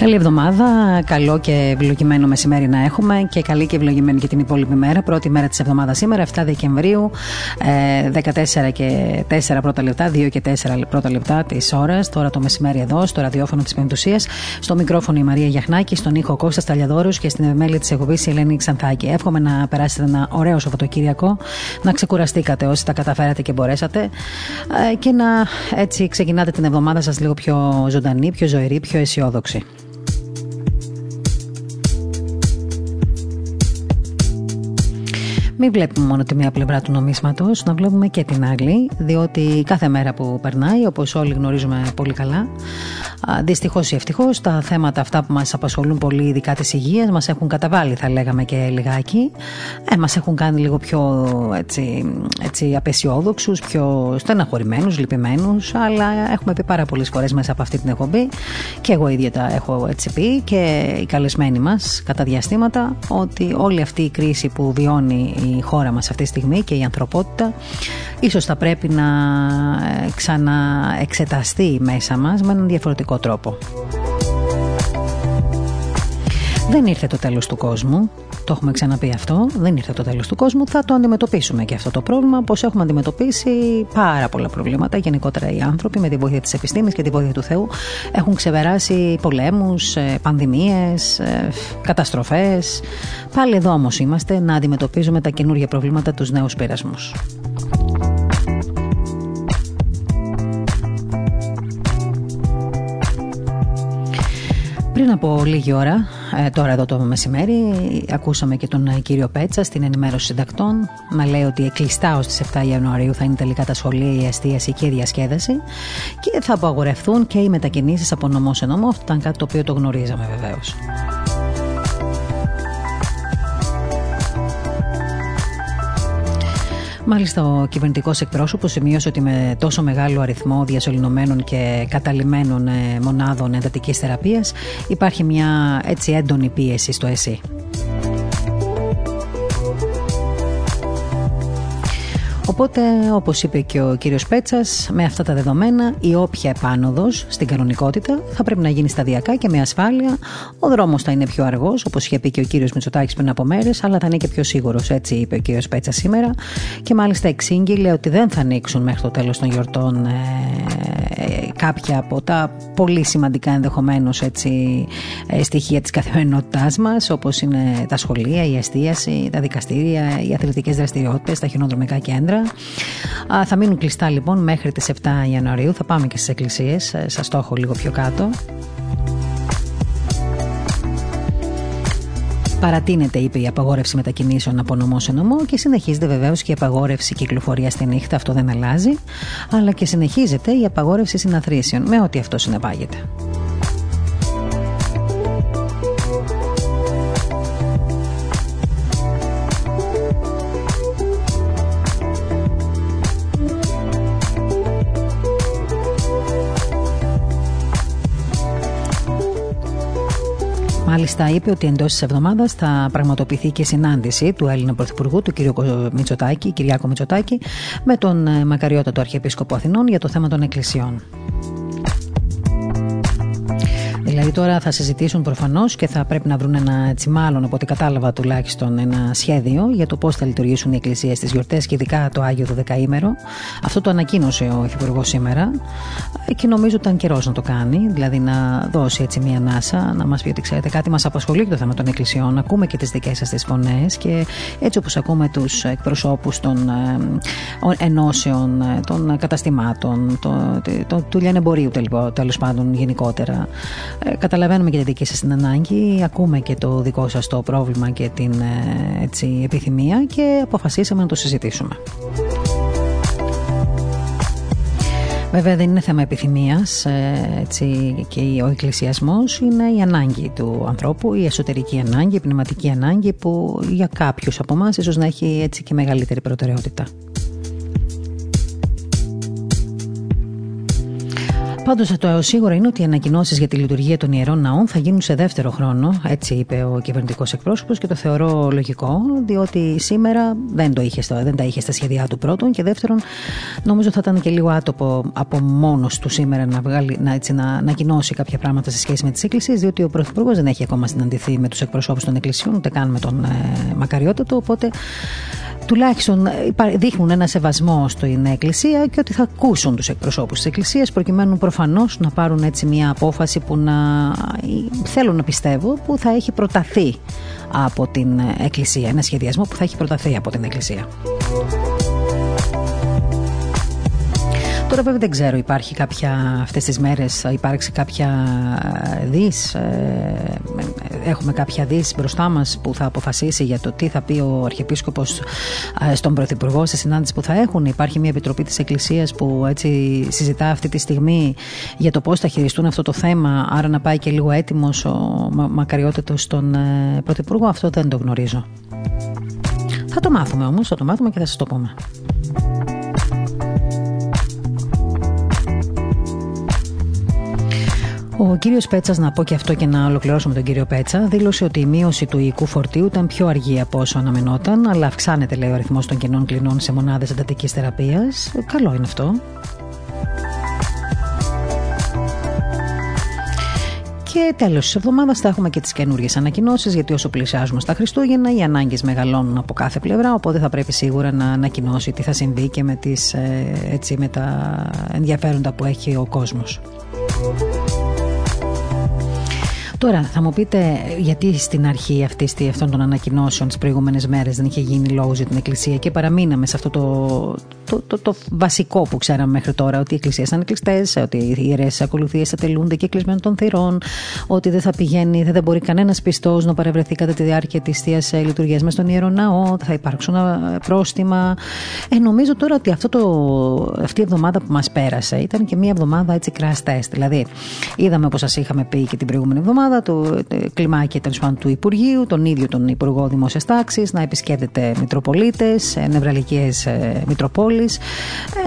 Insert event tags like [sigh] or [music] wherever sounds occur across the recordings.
Καλή εβδομάδα, καλό και ευλογημένο μεσημέρι να έχουμε και καλή και ευλογημένη και την υπόλοιπη μέρα. Πρώτη μέρα της εβδομάδας σήμερα, 7 Δεκεμβρίου, 14 ε, και 4 πρώτα λεπτά, 2 και 4 πρώτα λεπτά της ώρας. Τώρα το μεσημέρι εδώ, στο ραδιόφωνο της Πεντουσία. Στο μικρόφωνο η Μαρία Γιαχνάκη, στον ήχο Κώστας Ταλιαδόρους και στην ευημέλεια της εκπομπής η Ελένη Ξανθάκη. Εύχομαι να περάσετε ένα ωραίο Σαββατοκύριακο, να ξεκουραστήκατε όσοι τα καταφέρατε και μπορέσατε ε, και να έτσι ξεκινάτε την εβδομάδα σας λίγο πιο ζωντανή, πιο ζωηρή, πιο αισιόδοξη. Μην βλέπουμε μόνο τη μία πλευρά του νομίσματος, να βλέπουμε και την άλλη, διότι κάθε μέρα που περνάει, όπως όλοι γνωρίζουμε πολύ καλά, δυστυχώς ή ευτυχώς, τα θέματα αυτά που μας απασχολούν πολύ, ειδικά της υγείας, μας έχουν καταβάλει, θα λέγαμε και λιγάκι. Ε, μας έχουν κάνει λίγο πιο έτσι, έτσι απεσιόδοξους, πιο στεναχωρημένους, λυπημένους, αλλά έχουμε πει πάρα πολλές φορές μέσα από αυτή την εκπομπή και εγώ ίδια τα έχω έτσι πει και οι καλεσμένοι μας κατά διαστήματα ότι όλη αυτή η κρίση που βιώνει η χώρα μας αυτή τη στιγμή και η ανθρωπότητα ίσως θα πρέπει να ε, ξαναεξεταστεί μέσα μας με έναν διαφορετικό τρόπο. Δεν ήρθε το τέλος του κόσμου, το έχουμε ξαναπεί αυτό, δεν ήρθε το τέλος του κόσμου, θα το αντιμετωπίσουμε και αυτό το πρόβλημα, πως έχουμε αντιμετωπίσει πάρα πολλά προβλήματα, γενικότερα οι άνθρωποι με τη βοήθεια της επιστήμης και τη βοήθεια του Θεού έχουν ξεπεράσει πολέμους, ε, πανδημίες, ε, καταστροφές. Πάλι εδώ όμως είμαστε να αντιμετωπίζουμε τα καινούργια προβλήματα, τους νέους πειρασμούς. Πριν από λίγη ώρα, ε, τώρα εδώ το μεσημέρι, ακούσαμε και τον ε, κύριο Πέτσα στην ενημέρωση συντακτών να λέει ότι κλειστά ως τις 7 Ιανουαρίου θα είναι τελικά τα σχολεία, η εστίαση και η διασκέδαση και θα απαγορευτούν και οι μετακινήσεις από νομό σε νομό. Αυτό ήταν κάτι το οποίο το γνωρίζαμε βεβαίως. Μάλιστα, ο κυβερνητικός εκπρόσωπος σημείωσε ότι με τόσο μεγάλο αριθμό διασωληνωμένων και καταλημμένων ε, μονάδων εντατικής θεραπείας υπάρχει μια έτσι έντονη πίεση στο ΕΣΥ. Οπότε, όπως είπε και ο κύριος Πέτσας, με αυτά τα δεδομένα, η όποια επάνωδος στην κανονικότητα θα πρέπει να γίνει σταδιακά και με ασφάλεια. Ο δρόμος θα είναι πιο αργός, όπως είχε πει και ο κύριος Μητσοτάκης πριν από μέρες, αλλά θα είναι και πιο σίγουρος. Έτσι είπε ο κύριος Πέτσας σήμερα. Και μάλιστα εξήγηλε ότι δεν θα ανοίξουν μέχρι το τέλος των γιορτών ε, κάποια από τα πολύ σημαντικά ενδεχομένως ε, στοιχεία της καθημερινότητάς μας, όπως είναι τα σχολεία, η εστίαση, τα δικαστήρια, οι αθλητικές δραστηριότητες, τα χιονοδρομικά κέντρα. Θα μείνουν κλειστά λοιπόν μέχρι τις 7 Ιανουαρίου. Θα πάμε και στις εκκλησίες. Ε, σας το έχω λίγο πιο κάτω. Παρατείνεται, είπε, η απαγόρευση μετακινήσεων από νομό σε νομό και συνεχίζεται βεβαίως και η απαγόρευση κυκλοφορίας στη νύχτα, αυτό δεν αλλάζει, αλλά και συνεχίζεται η απαγόρευση συναθρήσεων, με ό,τι αυτό συνεπάγεται. Μάλιστα, είπε ότι εντός της εβδομάδας θα πραγματοποιηθεί και συνάντηση του Έλληνα Πρωθυπουργού, του κ. Μητσοτάκη, Κυριάκο Μητσοτάκη, με τον ε, Μακαριότατο Αρχιεπίσκοπο Αθηνών για το θέμα των εκκλησιών. Δηλαδή τώρα θα συζητήσουν προφανώς και θα πρέπει να βρουν ένα έτσι μάλλον από ό,τι κατάλαβα τουλάχιστον ένα σχέδιο για το πώς θα λειτουργήσουν οι εκκλησίες στις γιορτές και ειδικά το Άγιο του Δεκαήμερο. Αυτό το ανακοίνωσε ο Υφυπουργός σήμερα και νομίζω ότι ήταν καιρός να το κάνει, δηλαδή να δώσει έτσι μία ανάσα, να μας πει ότι ξέρετε κάτι μας απασχολεί και το θέμα των εκκλησιών. Ακούμε και τις δικές σας τις φωνές και έτσι όπως ακούμε τους εκπροσώπους των ε, ενώσεων, ε, των καταστημάτων, του λιανεμπορίου τέλος πάντων γενικότερα. Ε, καταλαβαίνουμε και τη δική σας την ανάγκη, ακούμε και το δικό σας το πρόβλημα και την ε, έτσι, επιθυμία και αποφασίσαμε να το συζητήσουμε. Βέβαια δεν είναι θέμα επιθυμίας ε, έτσι, και ο εκκλησιασμός είναι η ανάγκη του ανθρώπου, η εσωτερική ανάγκη, η πνευματική ανάγκη που για κάποιους από εμάς ίσως να έχει έτσι και μεγαλύτερη προτεραιότητα. Πάντως, το σίγουρο είναι ότι οι ανακοινώσεις για τη λειτουργία των ιερών ναών θα γίνουν σε δεύτερο χρόνο, έτσι είπε ο κυβερνητικός εκπρόσωπος και το θεωρώ λογικό, διότι σήμερα δεν, το είχε, δεν τα είχε στα σχέδιά του πρώτον και δεύτερον, νομίζω θα ήταν και λίγο άτοπο από μόνος του σήμερα να, βγάλει, να, έτσι, να ανακοινώσει κάποια πράγματα σε σχέση με τις εκκλησίες, διότι ο Πρωθυπουργός δεν έχει ακόμα συναντηθεί με τους εκπροσώπους των εκκλησιών, ούτε καν με τον ε, Μακαριότατο, οπότε τουλάχιστον ε, δείχνουν ένα σεβασμό στην Εκκλησία και ότι θα ακούσουν τους εκπροσώπους της Εκκλησίας προκειμένου προφανώς να πάρουν έτσι μια απόφαση που να θέλω να πιστεύω που θα έχει προταθεί από την Εκκλησία, ένα σχεδιασμό που θα έχει προταθεί από την Εκκλησία. Τώρα βέβαια δεν ξέρω, υπάρχει κάποια, αυτές τις μέρες θα υπάρξει κάποια δις, ε, έχουμε κάποια δις μπροστά μας που θα αποφασίσει για το τι θα πει ο Αρχιεπίσκοπος ε, στον Πρωθυπουργό σε συνάντηση που θα έχουν. Υπάρχει μια επιτροπή της Εκκλησίας που έτσι συζητά αυτή τη στιγμή για το πώς θα χειριστούν αυτό το θέμα, άρα να πάει και λίγο έτοιμος ο μακαριότητος στον ε, Πρωθυπουργό, αυτό δεν το γνωρίζω. Θα το μάθουμε όμως, θα το μάθουμε και θα σας το πούμε. Ο κύριος Πέτσας, να πω και αυτό και να ολοκληρώσω με τον κύριο Πέτσα, δήλωσε ότι η μείωση του οικού φορτίου ήταν πιο αργή από όσο αναμενόταν, αλλά αυξάνεται, λέει, ο αριθμός των κενών κλινών σε μονάδες εντατικής θεραπείας. Καλό είναι αυτό. Και τέλος της εβδομάδας θα έχουμε και τις καινούριε ανακοινώσεις, γιατί όσο πλησιάζουμε στα Χριστούγεννα, οι ανάγκες μεγαλώνουν από κάθε πλευρά. Οπότε θα πρέπει σίγουρα να ανακοινώσει τι θα συμβεί και με, τις, ε, έτσι, με τα ενδιαφέροντα που έχει ο κόσμος. Τώρα, θα μου πείτε γιατί στην αρχή αυτή, αυτών των ανακοινώσεων τις προηγούμενες μέρες δεν είχε γίνει λόγος για την Εκκλησία και παραμείναμε σε αυτό το, το, το, το βασικό που ξέραμε μέχρι τώρα, ότι οι εκκλησίες ήταν κλειστές, ότι οι ιερές ακολουθίες τελούνται και κλεισμένων των θυρών, ότι δεν θα πηγαίνει, δεν μπορεί κανένας πιστός να παρευρεθεί κατά τη διάρκεια της θείας λειτουργίας μες στον ιερό ναό, θα υπάρξουν πρόστιμα. Ε, νομίζω τώρα ότι αυτό το, αυτή η εβδομάδα που μας πέρασε ήταν και μια εβδομάδα έτσι crash test. Δηλαδή, είδαμε όπως σας είχαμε πει και την προηγούμενη εβδομάδα το ε, κλιμάκι τέλος πάντων του Υπουργείου, τον ίδιο τον Υπουργό Δημόσιας Τάξης, να επισκέπτεται Μητροπολίτες, ε, νευραλικές ε, Μητροπόλεις,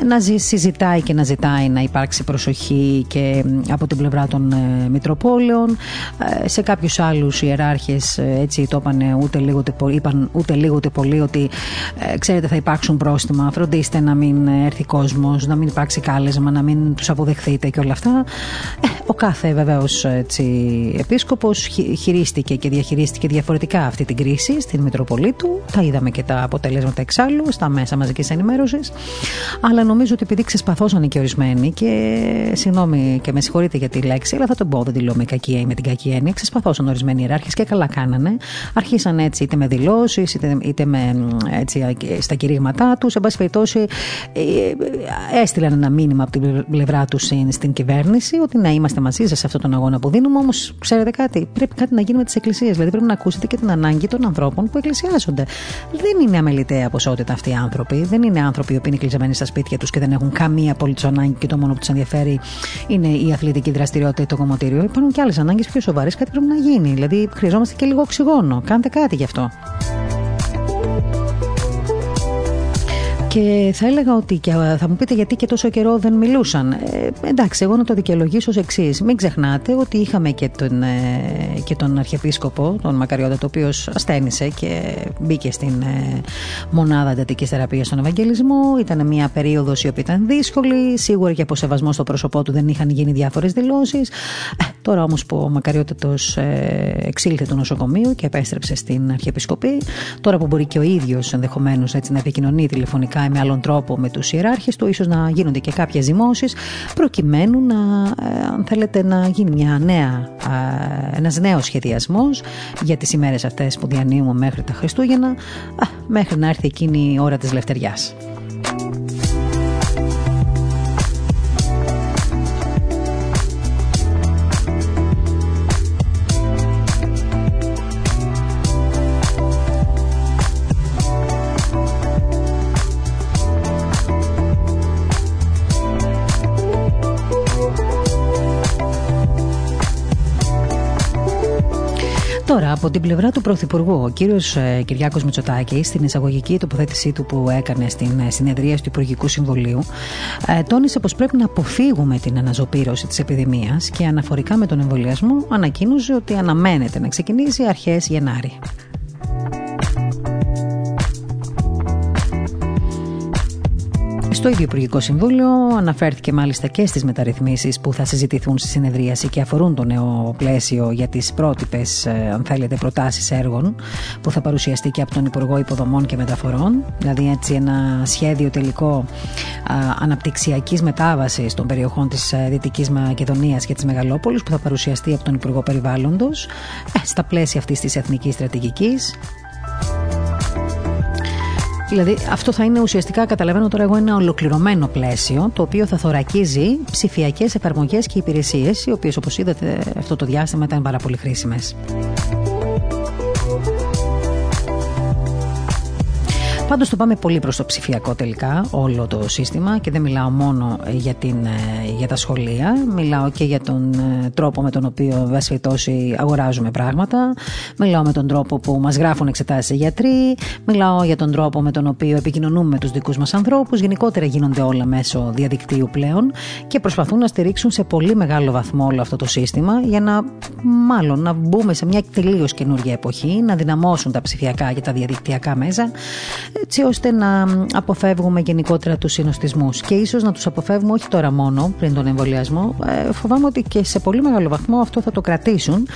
να συζητάει και να ζητάει να υπάρξει προσοχή και από την πλευρά των Μητροπόλεων. Σε κάποιους άλλους ιεράρχες έτσι το είπαν ούτε λίγο, είπαν ούτε λίγο ούτε πολύ ότι ξέρετε θα υπάρξουν πρόστιμα, φροντίστε να μην έρθει κόσμος, να μην υπάρξει κάλεσμα, να μην τους αποδεχθείτε και όλα αυτά. Ο κάθε βεβαίως Επίσκοπος χειρίστηκε και διαχειρίστηκε διαφορετικά αυτή την κρίση στην Μητροπολή του. Τα είδαμε και τα αποτελέσματα εξάλλου στα μέσα μαζικής ενημέρωσης. Αλλά νομίζω ότι επειδή ξεσπαθώσαν και ορισμένοι και συγγνώμη και με συγχωρείτε για τη λέξη, αλλά θα τον πω, δεν τη λέω με, κακή, με την κακή έννοια. Ξεσπαθώσαν ορισμένοι ιεράρχες και καλά κάνανε. Αρχίσαν έτσι είτε με δηλώσεις είτε, είτε με, έτσι, στα κηρύγματά τους. Εν πάση περιπτώσει, ε, έστειλαν ένα μήνυμα από την πλευρά τους στην κυβέρνηση ότι να είμαστε μαζί σε αυτόν τον αγώνα που δίνουμε. Όμως, ξέρετε κάτι, πρέπει κάτι να γίνει με τις εκκλησίες. Δηλαδή πρέπει να ακούσετε και την ανάγκη των ανθρώπων που εκκλησιάζονται. Δεν είναι αμεληταία ποσότητα αυτοί οι άνθρωποι. Δεν είναι άνθρωποι οι οποίοι είναι κλεισμένοι στα σπίτια τους και δεν έχουν καμία απολύτως ανάγκη και το μόνο που τους ενδιαφέρει είναι η αθλητική δραστηριότητα ή το κομμωτήριο. Υπάρχουν και άλλες ανάγκες πιο σοβαρές. Κάτι πρέπει να γίνει. Δηλαδή χρειαζόμαστε και λίγο οξυγόνο. Κάντε κάτι γι' αυτό. Και θα έλεγα ότι και θα μου πείτε γιατί και τόσο καιρό δεν μιλούσαν. Ε, εντάξει, εγώ να το δικαιολογήσω ως εξής. Μην ξεχνάτε ότι είχαμε και τον, ε, και τον Αρχιεπίσκοπο, τον Μακαριώτα, το οποίος ασθένησε και μπήκε στην ε, μονάδα εντατικής θεραπείας στον Ευαγγελισμό. Ήταν μια περίοδος η οποία ήταν δύσκολη. Σίγουρα και από σεβασμό στο πρόσωπό του δεν είχαν γίνει διάφορες δηλώσεις. Ε, τώρα όμως που ο Μακαριώτατος ε, εξήλθε του νοσοκομείου και επέστρεψε στην Αρχιεπισκοπή, τώρα που μπορεί και ο ίδιος ενδεχομένως να επικοινωνεί τηλεφωνικά με άλλον τρόπο με τους ιεράρχες του, ίσως να γίνονται και κάποιες ζυμώσεις προκειμένου να, ε, αν θέλετε, να γίνει μια νέα, ένας νέος σχεδιασμός για τις ημέρες αυτές που διανύουμε μέχρι τα Χριστούγεννα, μέχρι να έρθει εκείνη η ώρα της λευτεριάς. Από την πλευρά του Πρωθυπουργού, ο κύριος ε, Κυριάκος Μητσοτάκη, στην εισαγωγική τοποθέτησή του που έκανε στην ε, συνεδρία του Υπουργικού Συμβουλίου, ε, τόνισε πως πρέπει να αποφύγουμε την αναζωπήρωση της επιδημίας και αναφορικά με τον εμβολιασμό, ανακοίνωσε ότι αναμένεται να ξεκινήσει αρχές Γενάρη. Στο ίδιο Υπουργικό Συμβούλιο αναφέρθηκε μάλιστα και στις μεταρρυθμίσεις που θα συζητηθούν στη συνεδρίαση και αφορούν το νέο πλαίσιο για τις πρότυπες, αν θέλετε, προτάσεις έργων που θα παρουσιαστεί και από τον Υπουργό Υποδομών και Μεταφορών. Δηλαδή, έτσι, ένα σχέδιο τελικό αναπτυξιακής μετάβασης των περιοχών της ε, Δυτικής Μακεδονίας και της Μεγαλόπολης που θα παρουσιαστεί από τον Υπουργό Περιβάλλοντος ε, στα πλαίσια αυτής της εθνικής στρατηγικής. Δηλαδή, αυτό θα είναι ουσιαστικά, καταλαβαίνω τώρα εγώ, ένα ολοκληρωμένο πλαίσιο το οποίο θα θωρακίζει ψηφιακές εφαρμογές και υπηρεσίες, οι οποίες, όπως είδατε, αυτό το διάστημα ήταν πάρα πολύ χρήσιμες. Πάντως το πάμε πολύ προς το ψηφιακό τελικά όλο το σύστημα και δεν μιλάω μόνο για, την, ε, για τα σχολεία, μιλάω και για τον ε, τρόπο με τον οποίο τόση αγοράζουμε πράγματα, μιλάω με τον τρόπο που μας γράφουν εξετάσεις οι γιατροί, μιλάω για τον τρόπο με τον οποίο επικοινωνούμε με τους δικούς μας ανθρώπους, γενικότερα γίνονται όλα μέσω διαδικτύου πλέον και προσπαθούν να στηρίξουν σε πολύ μεγάλο βαθμό όλο αυτό το σύστημα για να μάλλον να μπούμε σε μια τελείως καινούργια εποχή, να δυναμώσουν τα ψηφιακά και τα διαδικτυακά μέσα έτσι ώστε να αποφεύγουμε γενικότερα τους συνοστισμούς και ίσως να τους αποφεύγουμε όχι τώρα μόνο πριν τον εμβολιασμό. Ε, φοβάμαι ότι και σε πολύ μεγάλο βαθμό αυτό θα το κρατήσουν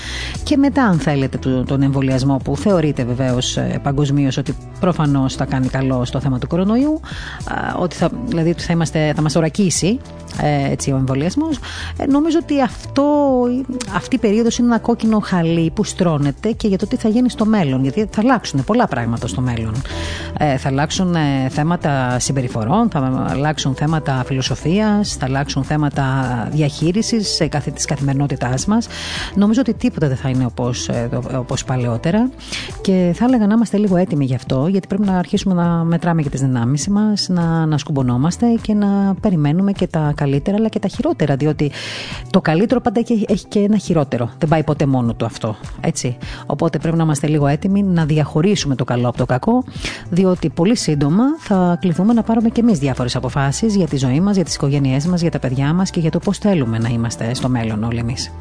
και μετά, αν θέλετε, τον εμβολιασμό που θεωρείται βεβαίως ε, παγκοσμίως ότι προφανώς θα κάνει καλό στο θέμα του κορονοϊού, ότι θα, δηλαδή θα, είμαστε, θα μας ορακίσει ε, έτσι, ο εμβολιασμός. νομίζω ότι αυτό, αυτή η περίοδος είναι ένα κόκκινο χαλί που στρώνεται και για το τι θα γίνει στο μέλλον. Γιατί θα αλλάξουν πολλά πράγματα στο μέλλον θα αλλάξουν ε, θέματα συμπεριφορών, θα αλλάξουν θέματα φιλοσοφίας, θα αλλάξουν θέματα διαχείρισης της καθημερινότητάς μας. Νομίζω ότι τίποτα δεν θα είναι όπως, ε, όπως παλαιότερα και θα έλεγα να είμαστε λίγο έτοιμοι γι' αυτό, γιατί πρέπει να αρχίσουμε να μετράμε και τις δυνάμεις μας, να, να σκουμπονόμαστε και να περιμένουμε και τα καλύτερα αλλά και τα χειρότερα, διότι το καλύτερο πάντα έχει και ένα χειρότερο. Δεν πάει ποτέ μόνο του αυτό. Έτσι. Οπότε πρέπει να είμαστε λίγο έτοιμοι να διαχωρίσουμε το καλό από το κακό, διότι πολύ σύντομα θα κληθούμε να πάρουμε και εμείς διάφορες αποφάσεις για τη ζωή μας, για τις οικογένειές μας, για τα παιδιά μας και για το πώς θέλουμε να είμαστε στο μέλλον όλοι εμείς.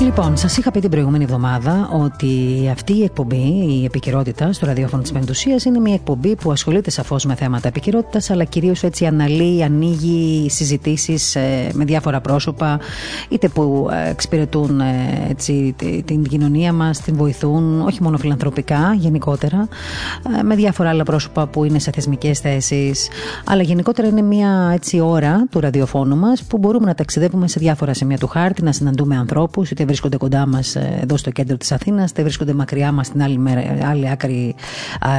Λοιπόν, σας είχα πει την προηγούμενη εβδομάδα ότι αυτή η εκπομπή, η επικαιρότητα στο ραδιόφωνο της Πεντουσία, είναι μια εκπομπή που ασχολείται σαφώς με θέματα επικαιρότητας, αλλά κυρίως έτσι αναλύει, ανοίγει συζητήσεις ε, με διάφορα πρόσωπα, είτε που ε, εξυπηρετούν ε, έτσι, την κοινωνία μας, την βοηθούν, όχι μόνο φιλανθρωπικά, γενικότερα, με διάφορα άλλα πρόσωπα που είναι σε θεσμικές θέσεις, αλλά γενικότερα είναι μια έτσι ώρα του ραδιοφώνου μας που μπορούμε να ταξιδεύουμε σε διάφορα σημεία του χάρτη, να συναντούμε ανθρώπους, είτε βρίσκονται κοντά μας ε, εδώ στο κέντρο της Αθήνας, είτε βρίσκονται μακριά μας στην άλλη, άλλη άκρη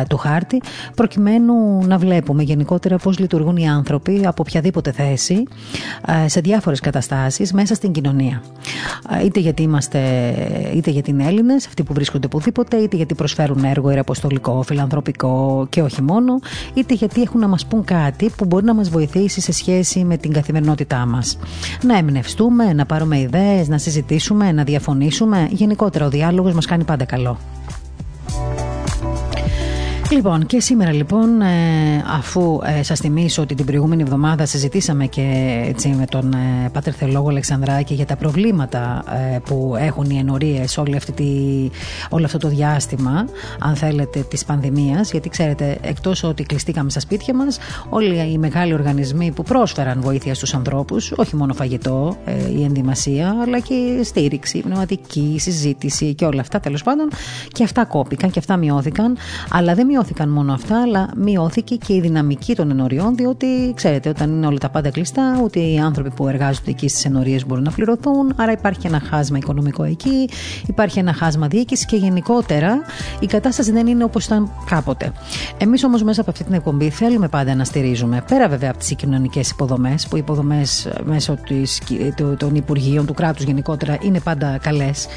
του χάρτη, προκειμένου να βλέπουμε γενικότερα πώς λειτουργούν οι άνθρωποι από οποιαδήποτε θέση σε διάφορες καταστάσεις μέσα στην κοινωνία. είτε γιατί είμαστε, είτε γιατί είναι Έλληνες, αυτοί που βρίσκονται οπουδήποτε, είτε γιατί προσφέρουν έργο ιεραποστολικό, φιλανθρωπικό και όχι μόνο, είτε γιατί έχουν να μας πούν κάτι που μπορεί να μας βοηθήσει σε σχέση με την καθημερινότητά μας. Να εμπνευστούμε, να πάρουμε ιδέες, να συζητήσουμε, να διαφωνήσουμε. Γενικότερα ο διάλογος μας κάνει πάντα καλό. Λοιπόν, και σήμερα λοιπόν, ε, αφού ε, σας θυμίσω ότι την προηγούμενη εβδομάδα συζητήσαμε και έτσι, με τον ε, Πάτερ Θελόγο Αλεξανδράκη για τα προβλήματα ε, που έχουν οι ενορίες όλο αυτό το διάστημα, αν θέλετε, της πανδημίας. Γιατί ξέρετε, εκτός ότι κλειστήκαμε στα σπίτια μας, όλοι οι μεγάλοι οργανισμοί που πρόσφεραν βοήθεια στους ανθρώπους, όχι μόνο φαγητό ή ενδυμασία, αλλά και στήριξη, πνευματική, συζήτηση και όλα αυτά τέλος πάντων, και αυτά κόπηκαν και αυτά μειώθηκαν, αλλά δεν μειώθηκαν μόνο αυτά, αλλά μειώθηκε και η δυναμική των ενοριών, διότι ξέρετε, όταν είναι όλα τα πάντα κλειστά, ούτε οι άνθρωποι που εργάζονται εκεί στις ενορίε μπορούν να πληρωθούν. Άρα υπάρχει ένα χάσμα οικονομικό εκεί, υπάρχει ένα χάσμα διοίκησης και γενικότερα η κατάσταση δεν είναι όπως ήταν κάποτε. Εμείς όμως μέσα από αυτή την εκπομπή θέλουμε πάντα να στηρίζουμε, πέρα βέβαια από τις κοινωνικέ υποδομές, που οι υποδομές μέσω της, των Υπουργείων, του κράτους γενικότερα είναι πάντα καλές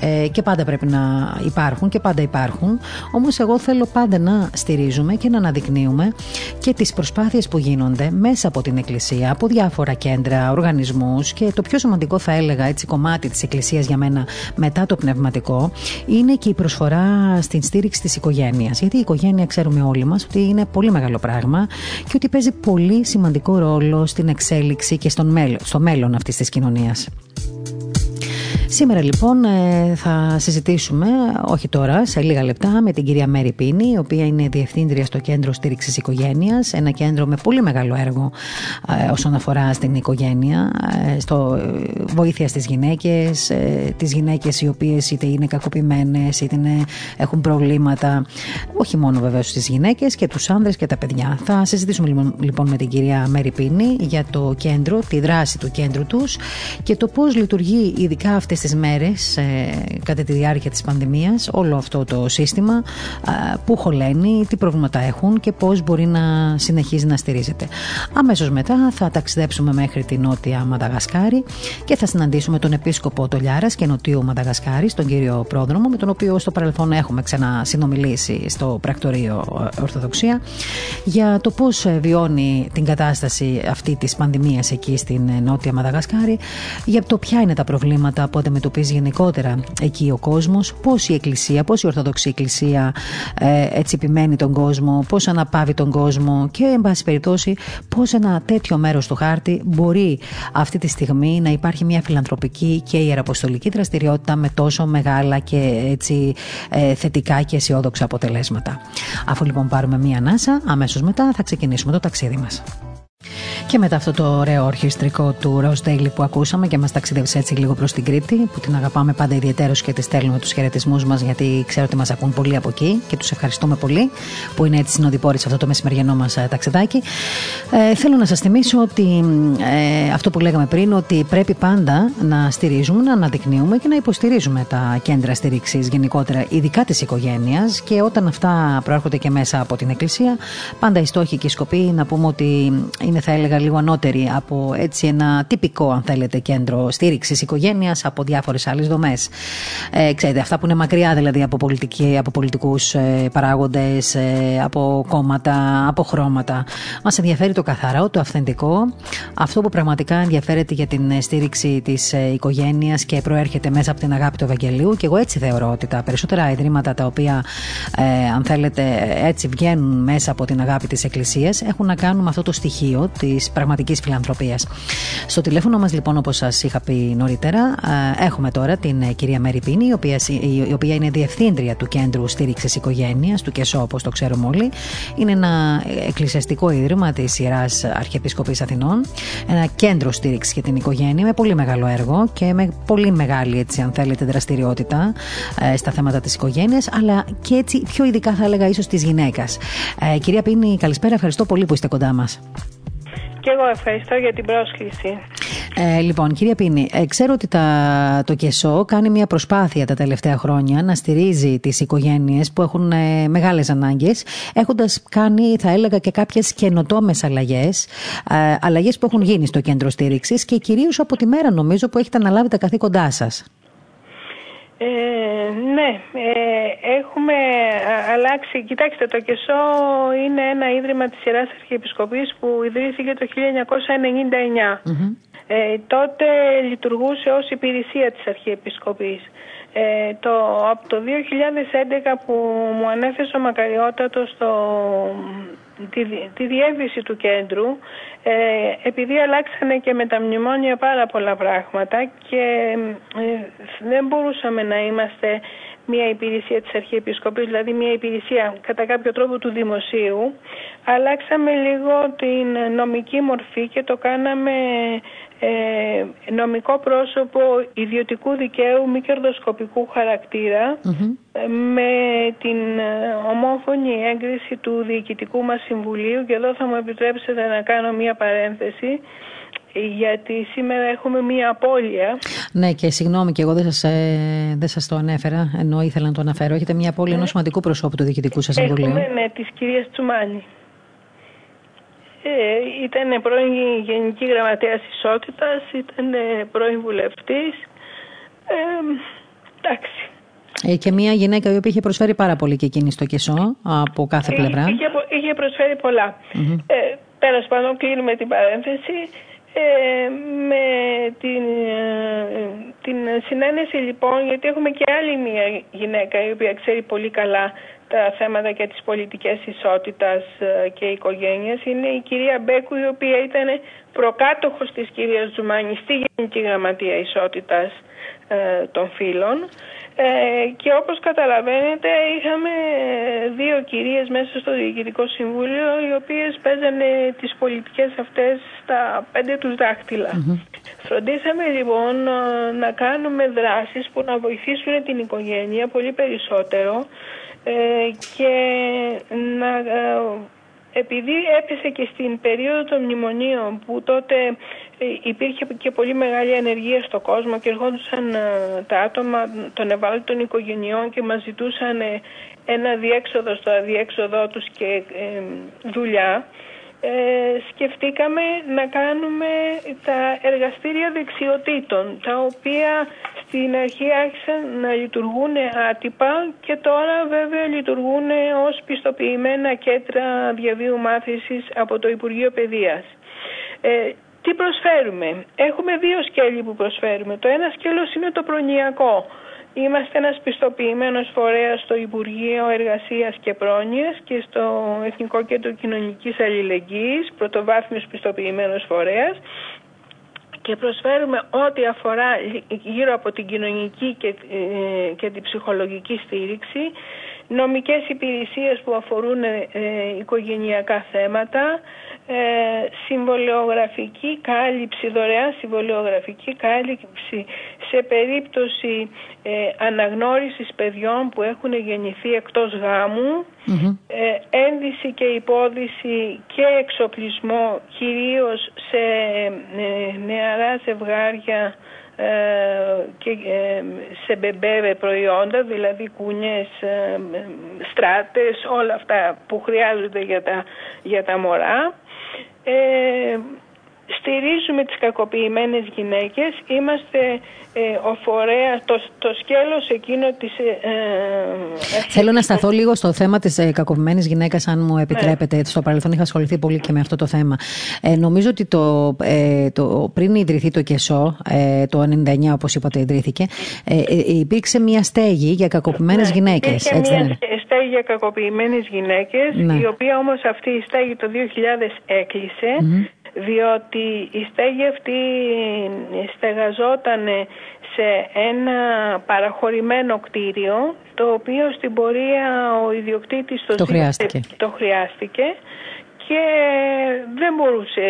ε, και πάντα πρέπει να υπάρχουν και πάντα υπάρχουν. Όμως εγώ θέλω πάντα να στηρίζουμε και να αναδεικνύουμε και τις προσπάθειες που γίνονται μέσα από την Εκκλησία, από διάφορα κέντρα, οργανισμούς και το πιο σημαντικό θα έλεγα έτσι κομμάτι της Εκκλησίας για μένα μετά το πνευματικό είναι και η προσφορά στην στήριξη της οικογένειας. Γιατί η οικογένεια ξέρουμε όλοι μας ότι είναι πολύ μεγάλο πράγμα και ότι παίζει πολύ σημαντικό ρόλο στην εξέλιξη και στον μέλλον, στο μέλλον αυτής της κοινωνίας. Σήμερα λοιπόν ε, θα συζητήσουμε, όχι τώρα, σε λίγα λεπτά, με την κυρία Μέρη Πίνη, η οποία είναι διευθύντρια στο Κέντρο Στήριξης Οικογένειας. Ένα κέντρο με πολύ μεγάλο έργο ε, όσον αφορά στην οικογένεια, ε, στο βοήθεια στις γυναίκες, τις γυναίκες οι οποίες είτε είναι κακοποιημένες, είτε έχουν προβλήματα. Όχι μόνο βεβαίως στις γυναίκες και τους άνδρες και τα παιδιά. Θα συζητήσουμε λοιπόν, λοιπόν με την κυρία Μέρη Πίνη για το κέντρο, τη δράση του κέντρου τους και το πώς λειτουργεί ειδικά αυτές αυτές τις μέρες ε, κατά τη διάρκεια της πανδημίας όλο αυτό το σύστημα που χωλαίνει, τι προβλήματα έχουν και πώς μπορεί να συνεχίζει να στηρίζεται. Αμέσως μετά θα ταξιδέψουμε μέχρι τη νότια Μαδαγασκάρη και θα συναντήσουμε τον επίσκοπο Τολιάρας και νοτιού Μαδαγασκάρη, τον κύριο Πρόδρομο, με τον οποίο στο παρελθόν έχουμε ξανασυνομιλήσει στο πρακτορείο Ορθοδοξία για το πώς ε, βιώνει την κατάσταση αυτή της πανδημίας εκεί στην ε, νότια Μαδαγασκάρη, για το ποια είναι τα προβλήματα που αντιμετωπίζει γενικότερα εκεί ο κόσμος, πώς η Εκκλησία, πώς η Ορθοδοξή Εκκλησία ε, έτσι επιμένει τον κόσμο, πώς αναπαύει τον κόσμο και, εν πάση περιπτώσει, πώς ένα τέτοιο μέρος του χάρτη μπορεί αυτή τη στιγμή να υπάρχει μια φιλανθρωπική και ιεραποστολική δραστηριότητα με τόσο μεγάλα και έτσι ε, θετικά και αισιόδοξα αποτελέσματα. Αφού λοιπόν πάρουμε μία ανάσα, αμέσως μετά θα ξεκινήσουμε το ταξίδι μας. Και μετά αυτό το ωραίο ορχιστρικό του Rose Daily που ακούσαμε και μας ταξίδευσε έτσι λίγο προς την Κρήτη, που την αγαπάμε πάντα ιδιαίτερως και τη στέλνουμε τους χαιρετισμούς μας, γιατί ξέρω ότι μας ακούν πολύ από εκεί και τους ευχαριστούμε πολύ που είναι έτσι συνοδοιπόροι σε αυτό το μεσημεριανό μας ε, ταξιδάκι. Ε, θέλω να σας θυμίσω ότι ε, αυτό που λέγαμε πριν, ότι πρέπει πάντα να στηρίζουμε, να αναδεικνύουμε και να υποστηρίζουμε τα κέντρα στήριξης γενικότερα, ειδικά της οικογένειας και όταν αυτά προέρχονται και μέσα από την Εκκλησία, πάντα οι στόχοι και οι σκοποί να πούμε ότι είναι θα έλεγα λίγο ανώτερη από έτσι ένα τυπικό αν θέλετε κέντρο στήριξης οικογένειας από διάφορες άλλες δομές. Ε, ξέρετε, αυτά που είναι μακριά δηλαδή από, πολιτική, από πολιτικούς ε, παράγοντες, ε, από κόμματα, από χρώματα. Μας ενδιαφέρει το καθαρό, το αυθεντικό, αυτό που πραγματικά ενδιαφέρεται για την στήριξη της ε, οικογένειας και προέρχεται μέσα από την αγάπη του Ευαγγελίου και εγώ έτσι θεωρώ ότι τα περισσότερα ιδρύματα τα οποία ε, αν θέλετε έτσι βγαίνουν μέσα από την αγάπη της Εκκλησίας έχουν να κάνουν με αυτό το στοιχείο της πραγματικής φιλανθρωπίας. Στο τηλέφωνο μας, λοιπόν, όπως σας είχα πει νωρίτερα, έχουμε τώρα την ε, κυρία Μέρη Πίνη, η οποία, η οποία είναι διευθύντρια του Κέντρου Στήριξης Οικογένειας, του ΚΕΣΟ, όπως το ξέρουμε όλοι. Είναι ένα εκκλησιαστικό ίδρυμα της Ιεράς Αρχιεπισκοπής Αθηνών. Ένα κέντρο στήριξης για την οικογένεια με πολύ μεγάλο έργο και με πολύ μεγάλη, έτσι, αν θέλετε, δραστηριότητα ε, στα θέματα της οικογένειας, αλλά και έτσι πιο ειδικά θα έλεγα ίσως της γυναίκας. Ε, κυρία Πίνη, καλησπέρα. Ευχαριστώ πολύ που είστε κοντά μας. Και εγώ ευχαριστώ για την πρόσκληση. Ε, λοιπόν, κυρία Πίνη, ε, ξέρω ότι τα, το ΚΕΣΟ κάνει μια προσπάθεια τα τελευταία χρόνια να στηρίζει τις οικογένειες που έχουν ε, μεγάλες ανάγκες, έχοντας κάνει, θα έλεγα, και κάποιες καινοτόμες αλλαγές, ε, αλλαγές που έχουν γίνει στο κέντρο στήριξης και κυρίως από τη μέρα, νομίζω, που έχετε αναλάβει τα καθήκοντά σας. Ε, ναι, ε, έχουμε αλλάξει. Κοιτάξτε, το ΚΕΣΟ είναι ένα ίδρυμα της Ιεράς Αρχιεπισκοπής που ιδρύθηκε το 1999. Ε, τότε λειτουργούσε ως υπηρεσία της Αρχιεπισκοπής. Ε, το, από το 2011 που μου ανέφερε ο Μακαριότατος στο, τη, τη διεύθυνση του κέντρου ε, επειδή αλλάξανε και με τα μνημόνια πάρα πολλά πράγματα και ε, δεν μπορούσαμε να είμαστε μια υπηρεσία της Αρχιεπισκοπής, δηλαδή μια υπηρεσία κατά κάποιο τρόπο του δημοσίου, αλλάξαμε λίγο την νομική μορφή και το κάναμε ε, νομικό πρόσωπο ιδιωτικού δικαίου μη κερδοσκοπικού με την ε, ομόφωνη έγκριση του Διοικητικού μας Συμβουλίου και εδώ θα μου επιτρέψετε να κάνω μία παρένθεση γιατί σήμερα έχουμε μία απώλεια. Ναι και συγγνώμη και εγώ δεν σας, ε, δεν σας το ανέφερα ενώ ήθελα να το αναφέρω. Έχετε μία απώλεια ναι. ενός σημαντικού προσώπου του Διοικητικού σας Συμβουλίου. Έχουμε ναι, της κυρίας Τσουμάνη. Ε, ήταν πρώην Γενική Γραμματέας Ισότητας, ήταν πρώην βουλευτής. Ε, εντάξει, Ε, και μια γυναίκα η οποία είχε προσφέρει πάρα πολύ και εκείνη στο Κεσό από κάθε πλευρά. Είχε, είχε προσφέρει πολλά. Mm-hmm. Ε, Τέλος πάντων, κλείνουμε την παρένθεση. Ε, με την, ε, την συναίνεση λοιπόν, γιατί έχουμε και άλλη μια γυναίκα η οποία ξέρει πολύ καλά τα θέματα και τις πολιτικές ισότητας ε, και οικογένειας είναι η κυρία Μπέκου η οποία ήταν προκάτοχος της κυρίας Ζουμάνη στη Γενική Γραμματεία Ισότητας των Φύλων ε, και όπως καταλαβαίνετε είχαμε δύο κυρίες μέσα στο Διοικητικό Συμβούλιο οι οποίες παίζανε τις πολιτικές αυτές στα πέντε τους δάχτυλα. Φροντίσαμε λοιπόν να κάνουμε δράσεις που να βοηθήσουν την οικογένεια πολύ περισσότερο ε, και να επειδή έπεσε και στην περίοδο των μνημονίων που τότε ε, υπήρχε και πολύ μεγάλη ανεργία στο κόσμο και ερχόντουσαν ε, τα άτομα των ευάλωτων οικογενειών και μας ζητούσαν ε, ένα διέξοδο στο αδιέξοδό τους και δουλειά ε, σκεφτήκαμε να κάνουμε τα εργαστήρια δεξιοτήτων τα οποία στην αρχή άρχισαν να λειτουργούν άτυπα και τώρα βέβαια λειτουργούν ως πιστοποιημένα κέντρα διαβίου μάθησης από το Υπουργείο Παιδείας. Ε, τι προσφέρουμε; Έχουμε δύο σκέλη που προσφέρουμε. Το ένα σκέλος είναι το προνοιακό. Είμαστε ένας πιστοποιημένος φορέας στο Υπουργείο Εργασίας και Πρόνοιας και στο Εθνικό Κέντρο Κοινωνικής Αλληλεγγύης, πρωτοβάθμιος πιστοποιημένος φορέας και προσφέρουμε ό,τι αφορά γύρω από την κοινωνική και, ε, και την ψυχολογική στήριξη, νομικές υπηρεσίες που αφορούν ε, οικογενειακά θέματα, ε, συμβολιογραφική κάλυψη, δωρεάν συμβολιογραφική κάλυψη σε περίπτωση ε, αναγνώρισης παιδιών που έχουν γεννηθεί εκτός ε, ένδυση και υπόδηση και εξοπλισμό κυρίως σε ε, νεαρά ζευγάρια ε, και σε μπεμπέ προϊόντα, δηλαδή κούνιες, στράτες, όλα αυτά που χρειάζονται για τα, για τα μωρά. Ε, στηρίζουμε τις κακοποιημένες γυναίκες, είμαστε ε, ο φορέας, το, το σκέλος εκείνο της... Ε, ε Θέλω να σταθώ λίγο στο θέμα της ε, κακοποιημένης γυναίκας, αν μου επιτρέπετε. Ναι. Στο παρελθόν είχα ασχοληθεί πολύ και με αυτό το θέμα. Ε, νομίζω ότι το, ε, το, πριν ιδρυθεί το ΚΕΣΟ, το 99 όπως είπατε ιδρύθηκε, υπήρξε μια στέγη για κακοποιημένες ναι, γυναίκες. Υπήρχε έτσι, μια στέγη για κακοποιημένες γυναίκες, ναι. η οποία όμως αυτή η στέγη το 2000 έκλεισε διότι η στέγη αυτή στεγαζόταν σε ένα παραχωρημένο κτίριο το οποίο στην πορεία ο ιδιοκτήτης το, χρειάστηκε. το χρειάστηκε και δεν μπορούσε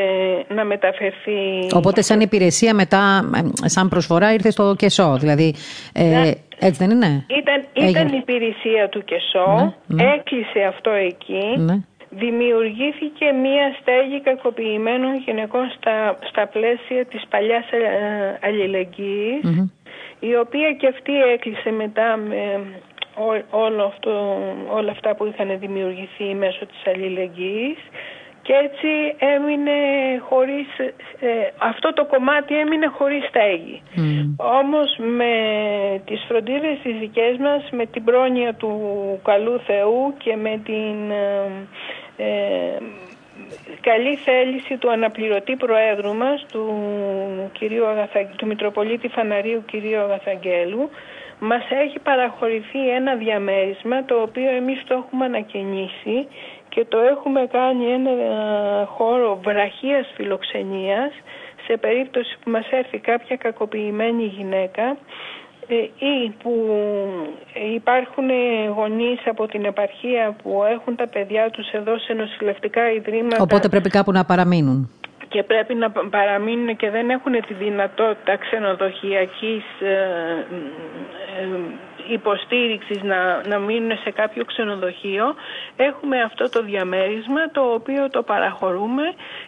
να μεταφερθεί. Οπότε σαν υπηρεσία μετά, σαν προσφορά ήρθε στο ΚΕΣΟ, δηλαδή ε, ναι. έτσι δεν είναι; Ήταν, ήταν υπηρεσία του ΚΕΣΟ, ναι, ναι. έκλεισε αυτό εκεί δημιουργήθηκε μία στέγη κακοποιημένων γυναικών στα, στα πλαίσια της παλιάς ε, αλληλεγγυης η οποία και αυτή έκλεισε μετά με όλο αυτό, όλα αυτά που είχαν δημιουργηθεί μέσω της αλληλεγγύης και έτσι έμεινε χωρίς, ε, αυτό το κομμάτι έμεινε χωρίς στέγη. Όμως με τις φροντίδες τις δικές μας, με την πρόνοια του καλού Θεού και με την ε, ε, καλή θέληση του αναπληρωτή προέδρου μας, του, κυρίου του Μητροπολίτη Φαναρίου κυρίου Αγαθαγγέλου, μας έχει παραχωρηθεί ένα διαμέρισμα το οποίο εμείς το έχουμε ανακαινήσει και το έχουμε κάνει ένα ε, χώρο βραχίας φιλοξενίας σε περίπτωση που μας έρθει κάποια κακοποιημένη γυναίκα ε, ή που υπάρχουν γονείς από την επαρχία που έχουν τα παιδιά τους εδώ σε νοσηλευτικά ιδρύματα. Οπότε πρέπει κάπου να παραμείνουν. Και πρέπει να παραμείνουν και δεν έχουν τη δυνατότητα ξενοδοχειακής ε, υποστήριξης να, να μείνουν σε κάποιο ξενοδοχείο έχουμε αυτό το διαμέρισμα το οποίο το παραχωρούμε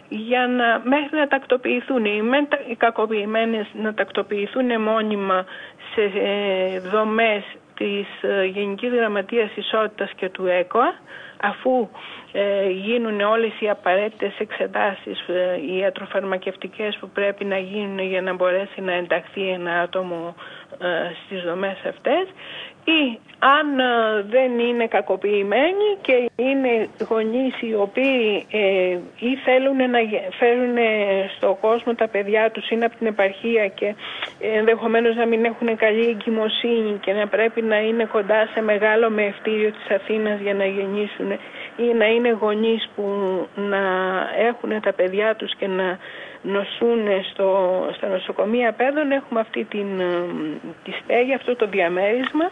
για να, μέχρι να τακτοποιηθούν. Οι, οι κακοποιημένες να τακτοποιηθούν μόνιμα σε ε, δομές της ε, Γενικής Γραμματείας Ισότητας και του ΕΚΟΑ αφού ε, γίνουν όλες οι απαραίτητες εξετάσεις ε, οι ιατροφαρμακευτικές που πρέπει να γίνουν για να μπορέσει να ενταχθεί ένα άτομο στις δομές αυτές ή αν ε, δεν είναι κακοποιημένοι και είναι γονείς οι οποίοι ε, ή θέλουν να φέρουν στο κόσμο τα παιδιά τους είναι από την επαρχία και ενδεχομένως να μην έχουν καλή εγκυμοσύνη και να πρέπει να είναι κοντά σε μεγάλο μεευτήριο της Αθήνας για να γεννήσουν ή να είναι γονείς που να έχουν τα παιδιά τους και να νοσούν στο, στα νοσοκομεία παιδών έχουμε αυτή την, ε, τη στέγη, αυτό το διαμέρισμα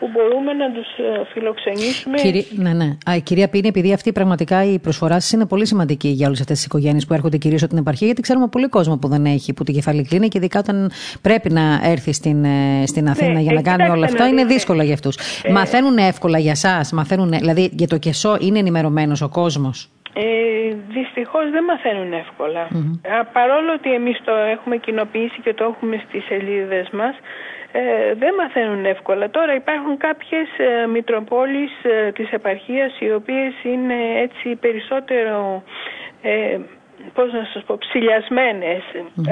που μπορούμε να τους ε, φιλοξενήσουμε. Κυρία, ναι, ναι. Α, κυρία Πίνη, επειδή αυτή πραγματικά η προσφορά σας είναι πολύ σημαντική για όλες αυτές τις οικογένειες που έρχονται κυρίως από την επαρχία, γιατί ξέρουμε πολύ κόσμο που δεν έχει, που την κεφαλή κλείνει και ειδικά όταν πρέπει να έρθει στην, ε, στην Αθήνα ναι, για να κάνει όλα αυτά, είναι δύσκολο για αυτούς. Ε, μαθαίνουν εύκολα για εσά, δηλαδή για το κεσό είναι ενημερωμένος ο κόσμος; Ε, δυστυχώς δεν μαθαίνουν παρόλο ότι εμείς το έχουμε κοινοποιήσει και το έχουμε στις σελίδες μας, ε, δεν μαθαίνουν εύκολα. Τώρα υπάρχουν κάποιες ε, μητροπόλεις ε, της επαρχίας οι οποίες είναι έτσι περισσότερο, ε, πώς να σας πω, ψηλιασμενες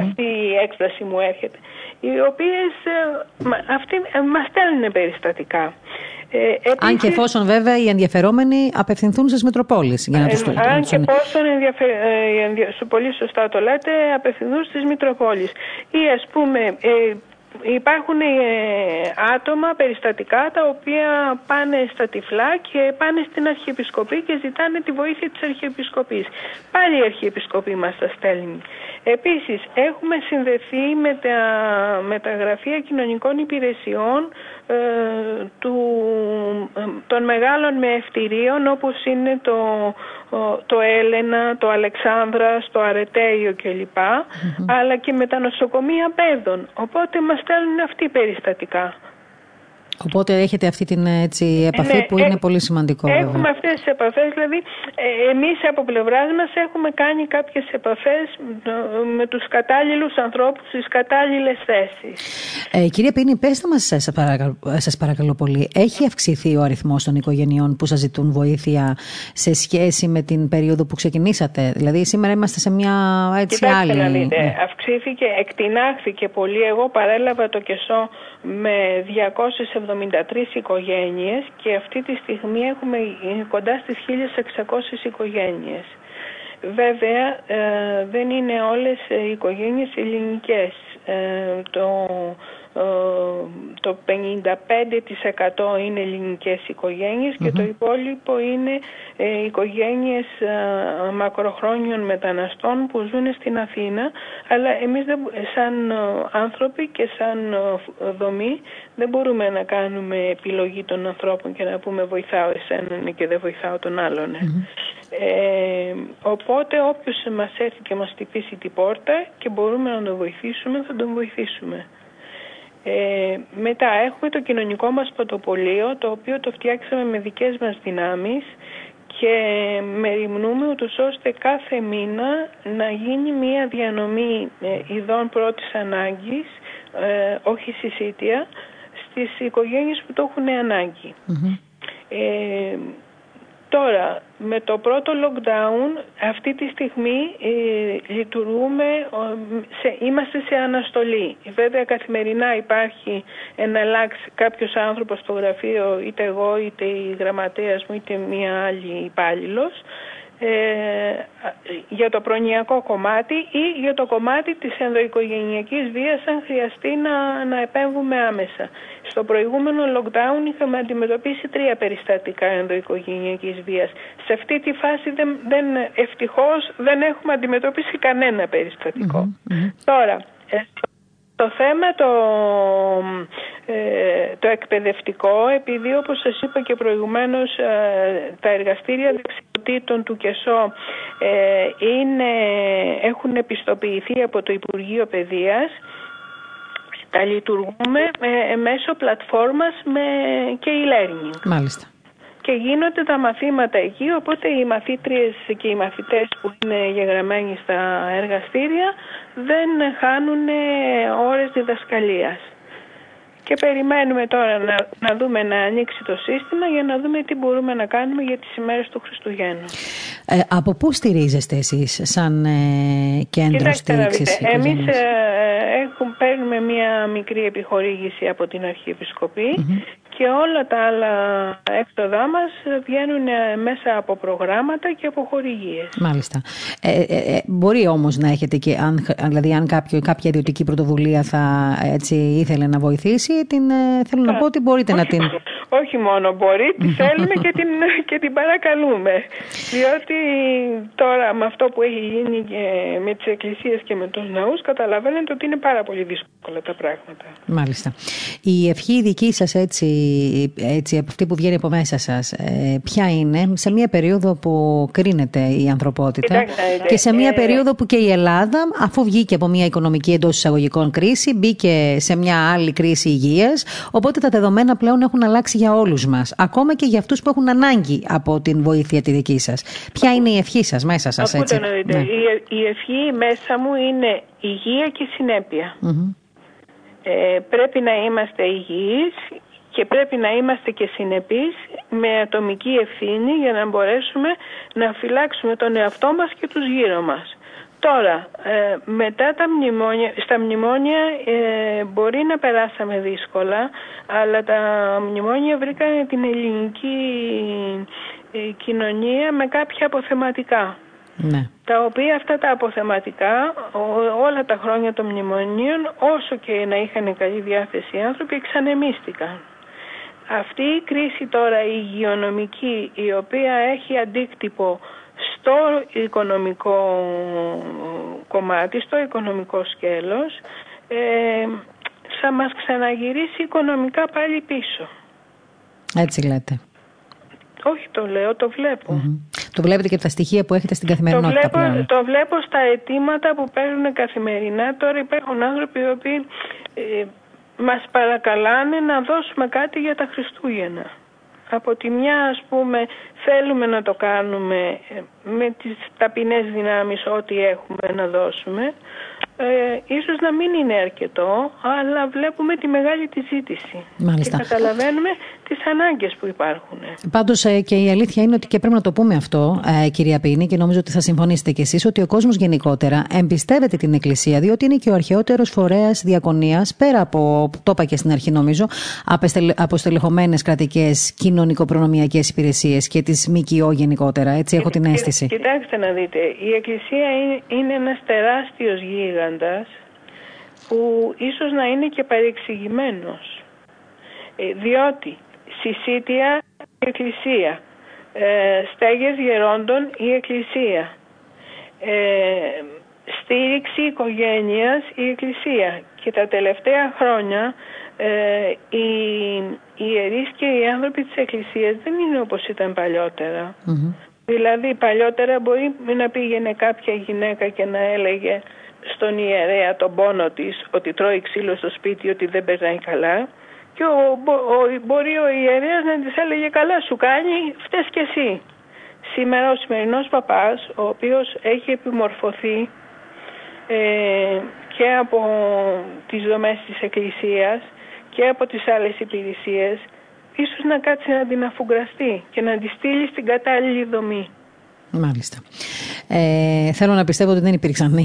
Αυτή η έκφραση μου έρχεται. Οι οποίες ε, αυτοί μας στέλνουν περιστατικά. Ε, αν και εφόσον βέβαια οι ενδιαφερόμενοι απευθυνθούν στις Μητροπόλεις για να τους το Αν και εφόσον ενδιαφε... ε, πολύ σωστά το λέτε, απευθυνθούν στις Μητροπόλεις. Ή ας πούμε ε, υπάρχουν ε, άτομα, περιστατικά τα οποία πάνε στα τυφλά και πάνε στην Αρχιεπισκοπή και ζητάνε τη βοήθεια της Αρχιεπισκοπής. Πάλι η Αρχιεπισκοπή μας τα στέλνει. Επίσης έχουμε συνδεθεί με τα, με τα γραφεία κοινωνικών υπηρεσιών ε, του, ε, των μεγάλων μεευτηρίων όπως είναι το, το Έλενα, το Αλεξάνδρα, το Αρετέιο κλπ. Αλλά και με τα νοσοκομεία παιδών. Οπότε μας στέλνουν αυτοί περιστατικά. Οπότε έχετε αυτή την έτσι, επαφή ναι, που είναι ε, πολύ σημαντικό. Έχουμε βέβαια. αυτές τις επαφές, δηλαδή ε, εμείς από πλευράς μας έχουμε κάνει κάποιες επαφές με τους κατάλληλους ανθρώπους στις κατάλληλες θέσεις. Ε, κυρία Πίνη, πέστε μας σας παρακαλώ, σας παρακαλώ πολύ, έχει αυξηθεί ο αριθμός των οικογενειών που σας ζητούν βοήθεια σε σχέση με την περίοδο που ξεκινήσατε; Δηλαδή σήμερα είμαστε σε μια έτσι Κοιτάξτε άλλη... Να δείτε, ναι. αυξήθηκε, εκτινάχθηκε πολύ. Εγώ παρέλαβα το κεσό με 273 οικογένειες και αυτή τη στιγμή έχουμε κοντά στις 1600 οικογένειες. Βέβαια ε, δεν είναι όλες οι οικογένειες ελληνικές. Ε, το το 55% είναι ελληνικές και το υπόλοιπο είναι ε, οικογένειες ε, μακροχρόνιων μεταναστών που ζουν στην Αθήνα αλλά εμείς δεν, σαν ε, άνθρωποι και σαν δομή δεν μπορούμε να κάνουμε επιλογή των ανθρώπων και να πούμε βοηθάω εσέναν και δεν βοηθάω τον άλλον. Ε, οπότε όποιος μας έρθει και μας τυπήσει την πόρτα και μπορούμε να τον βοηθήσουμε θα τον βοηθήσουμε. Ε, μετά έχουμε το κοινωνικό μας πρωτοπολείο το οποίο το φτιάξαμε με δικές μας δυνάμεις και μεριμνούμε ούτως ώστε κάθε μήνα να γίνει μία διανομή ε, ειδών πρώτης ανάγκης, ε, όχι συσίτια, στις οικογένειες που το έχουν Ε, Τώρα, με το πρώτο lockdown, αυτή τη στιγμή ε, λειτουργούμε, σε, είμαστε σε αναστολή. Βέβαια, καθημερινά υπάρχει εναλλάξ κάποιος άνθρωπος στο γραφείο, είτε εγώ, είτε η γραμματέας μου, είτε μία άλλη υπάλληλος, ε, για το προνοιακό κομμάτι ή για το κομμάτι της ενδοοικογενειακής βίας αν χρειαστεί να, να επέμβουμε άμεσα. Στο προηγούμενο lockdown είχαμε αντιμετωπίσει τρία περιστατικά ενδοοικογενειακής βίας. Σε αυτή τη φάση δεν, δεν, ευτυχώς δεν έχουμε αντιμετωπίσει κανένα Τώρα, ε, το θέμα το, ε, το εκπαιδευτικό, επειδή όπως σας είπα και προηγουμένως ε, τα εργαστήρια δεξιοτήτων του ΚΕΣΟ ε, είναι, έχουν επιστοποιηθεί από το Υπουργείο Παιδείας, τα λειτουργούμε μέσω πλατφόρμας με, και e-learning. Μάλιστα και γίνονται τα μαθήματα εκεί, οπότε οι μαθήτριες και οι μαθητές που είναι γεγραμμένοι στα εργαστήρια δεν χάνουν ώρες διδασκαλίας. Και περιμένουμε τώρα να, να δούμε να ανοίξει το σύστημα για να δούμε τι μπορούμε να κάνουμε για τις ημέρες του Χριστουγέννου. Ε, από πού στηρίζεστε εσείς σαν ε, κέντρο στήριξης Εμείς ε, έχουμε, παίρνουμε μία μικρή επιχορήγηση από την Αρχιεπισκοπή και όλα τα άλλα έξοδά μας βγαίνουν ε, μέσα από προγράμματα και από χορηγίες. Μάλιστα. Ε, ε, ε, μπορεί όμως να έχετε και, αν, δηλαδή αν κάποιο, κάποια ιδιωτική πρωτοβουλία θα έτσι ήθελε να βοηθήσει, την, θέλω να πω ότι μπορείτε να την... Όχι μόνο μπορεί, τη [laughs] θέλουμε και την, και την παρακαλούμε. Διότι τώρα με αυτό που έχει γίνει και με τις εκκλησίες και με τους ναούς καταλαβαίνετε ότι είναι πάρα πολύ δύσκολα τα πράγματα. Μάλιστα. Η ευχή δική σας έτσι έτσι, από αυτή που βγαίνει από μέσα σας, ε, ποια είναι; Σε μια περίοδο που κρίνεται η ανθρωπότητα και σε μια ε, περίοδο που και η Ελλάδα, αφού βγήκε από μια οικονομική εντός εισαγωγικών κρίση, μπήκε σε μια άλλη κρίση υγείας, οπότε τα δεδομένα πλέον έχουν αλλάξει για όλους μας, ακόμα και για αυτούς που έχουν ανάγκη από την βοήθεια τη δική σας. Ποια είναι η ευχή σας μέσα σας, έτσι; Ναι. Η, ευχή μέσα μου είναι υγεία και συνέπεια. Ε, πρέπει να είμαστε υγιείς και πρέπει να είμαστε και συνεπείς με ατομική ευθύνη για να μπορέσουμε να φυλάξουμε τον εαυτό μας και τους γύρω μας. Τώρα, ε, μετά τα μνημόνια, στα μνημόνια ε, μπορεί να περάσαμε δύσκολα, αλλά τα μνημόνια βρήκαν την ελληνική ε, κοινωνία με κάποια αποθεματικά. Ναι. Τα οποία αυτά τα αποθεματικά όλα τα χρόνια των μνημονίων όσο και να είχαν καλή διάθεση οι άνθρωποι εξανεμίστηκαν. Αυτή η κρίση τώρα η υγειονομική η οποία έχει αντίκτυπο στο οικονομικό κομμάτι, στο οικονομικό σκέλος ε, θα μας ξαναγυρίσει οικονομικά πάλι πίσω. Έτσι λέτε. Όχι το λέω, το βλέπω. Το βλέπετε και από τα στοιχεία που έχετε στην καθημερινότητα το βλέπω, Το βλέπω στα αιτήματα που παίρνουν καθημερινά. Τώρα υπάρχουν άνθρωποι οι οποίοι ε, μας παρακαλάνε να δώσουμε κάτι για τα Χριστούγεννα. Από τη μια ας πούμε θέλουμε να το κάνουμε ε, με τις ταπεινές δυνάμεις ό,τι έχουμε να δώσουμε ε, ίσως να μην είναι αρκετό, αλλά βλέπουμε τη μεγάλη τη ζήτηση. Μάλιστα. Και καταλαβαίνουμε τις ανάγκες που υπάρχουν. Πάντως ε, και η αλήθεια είναι ότι και πρέπει να το πούμε αυτό, ε, κυρία Πίνη, και νομίζω ότι θα συμφωνήσετε κι εσείς, ότι ο κόσμος γενικότερα εμπιστεύεται την Εκκλησία, διότι είναι και ο αρχαιότερος φορέας διακονίας, πέρα από, το είπα και στην αρχή νομίζω, από στελεχωμένες κρατικές κοινωνικοπρονομιακές υπηρεσίες και τις ΜΚΟ γενικότερα. Έτσι έχω την αίσθηση. Κοιτάξτε να δείτε, η Εκκλησία είναι, είναι ένας τεράστιος γίγαντας που ίσως να είναι και παρεξηγημένος. Ε, διότι συσίτια η Εκκλησία, ε, στέγες γερόντων η Εκκλησία, ε, στήριξη οικογένειας η Εκκλησία. Και τα τελευταία χρόνια ε, οι, οι ιερείς και οι άνθρωποι της Εκκλησίας δεν είναι όπως ήταν Δηλαδή παλιότερα μπορεί να πήγαινε κάποια γυναίκα και να έλεγε στον ιερέα τον πόνο της ότι τρώει ξύλο στο σπίτι, ότι δεν περνάει καλά και ο, ο, μπορεί ο ιερέας να της έλεγε καλά σου κάνει, φταίς και εσύ. Σήμερα ο σημερινός παπάς, ο οποίος έχει επιμορφωθεί ε, και από τις δομές της Εκκλησίας και από τις άλλες υπηρεσίες, ίσως να κάτσει να την αφουγκραστεί και να τη στείλει στην κατάλληλη δομή. Μάλιστα. Ε, θέλω να πιστεύω ότι δεν υπήρξαν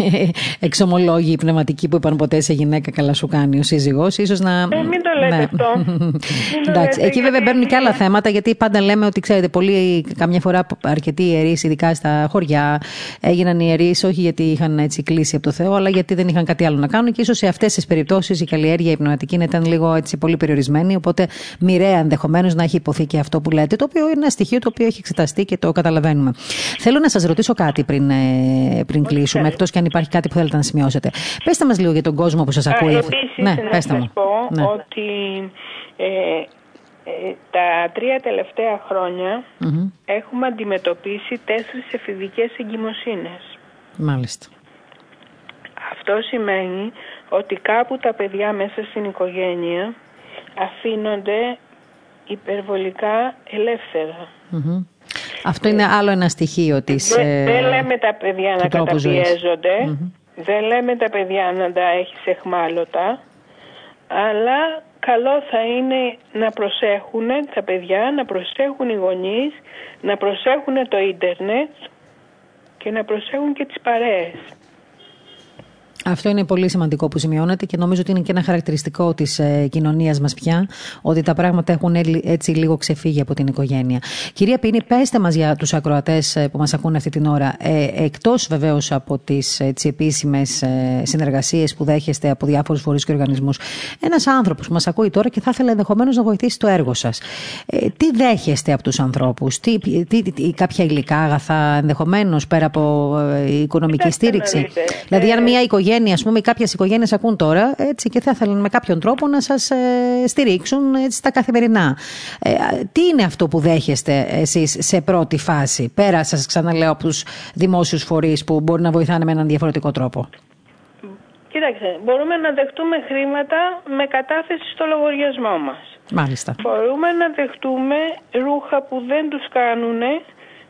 [laughs] εξομολόγοι πνευματικοί που είπαν ποτέ σε γυναίκα καλά σου κάνει ο σύζυγό. σω να. Ε, μην το λέτε ναι. αυτό. [laughs] Εντάξει. Εκεί βέβαια μπαίνουν και άλλα θέματα, γιατί πάντα λέμε ότι ξέρετε, πολλοί, καμιά φορά αρκετοί ιερείς, ειδικά στα χωριά, έγιναν ιερείς όχι γιατί είχαν έτσι κλείσει από το Θεό, αλλά γιατί δεν είχαν κάτι άλλο να κάνουν. Και ίσως σε αυτές τις περιπτώσεις η καλλιέργεια η πνευματική να ήταν λίγο έτσι πολύ περιορισμένη. Οπότε μοιραία ενδεχομένως να έχει υποθεί και αυτό που λέτε, το οποίο είναι ένα στοιχείο το οποίο έχει εξεταστεί και το καταλαβαίνουμε. Θέλω να σας ρωτήσω κάτι πριν, ε, πριν κλείσουμε, εκτός και αν υπάρχει κάτι που θέλετε να σημειώσετε. Πετε μας λίγο για τον κόσμο που σας ακούει. Επίσης, ναι, να σας πω ναι. ότι ε, ε, τα τρία τελευταία έχουμε αντιμετωπίσει τέσσερις εφηβικές εγκυμοσύνες. Μάλιστα. Αυτό σημαίνει ότι κάπου τα παιδιά μέσα στην οικογένεια αφήνονται υπερβολικά αυτό είναι άλλο ένα στοιχείο της Δεν, δεν λέμε τα παιδιά να καταπιεζονται δεν λέμε τα παιδιά να τα έχεις εχμάλωτα, αλλά καλό θα είναι να προσέχουν τα παιδιά, να προσέχουν οι γονείς, να προσέχουν το ίντερνετ και να προσέχουν και τις παρέες. Αυτό είναι πολύ σημαντικό που σημειώνεται και νομίζω ότι είναι και ένα χαρακτηριστικό της ε, κοινωνίας μας πια, ότι τα πράγματα έχουν έτσι λίγο ξεφύγει από την οικογένεια. Κυρία Πίνη, πέστε μας για τους ακροατές ε, που μας ακούνε αυτή την ώρα, ε, εκτός βεβαίως από τις επίσημες ε, συνεργασίες που δέχεστε από διάφορους φορείς και οργανισμούς, ένας άνθρωπος που μας ακούει τώρα και θα ήθελε ενδεχομένως να βοηθήσει το έργο σας. Ε, τι δέχεστε από τους ανθρώπους, τι, τι, τι, κάποια υλικά αγαθά, ενδεχομένως πέρα από ε, οικονομική στήριξη; Δηλαδή, αν μια οικογένεια οικογένεια, ας πούμε, κάποιες οικογένειες ακούν τώρα έτσι, και θα ήθελαν με κάποιον τρόπο να σας ε, στηρίξουν έτσι, στα καθημερινά. Ε, τι είναι αυτό που δέχεστε εσείς σε πρώτη φάση, πέρα σας ξαναλέω από τους δημόσιους φορείς που μπορεί να βοηθάνε με έναν διαφορετικό τρόπο; Κοίταξε, μπορούμε να δεχτούμε χρήματα με κατάθεση στο λογαριασμό μας. Μάλιστα. Μπορούμε να δεχτούμε ρούχα που δεν τους κάνουν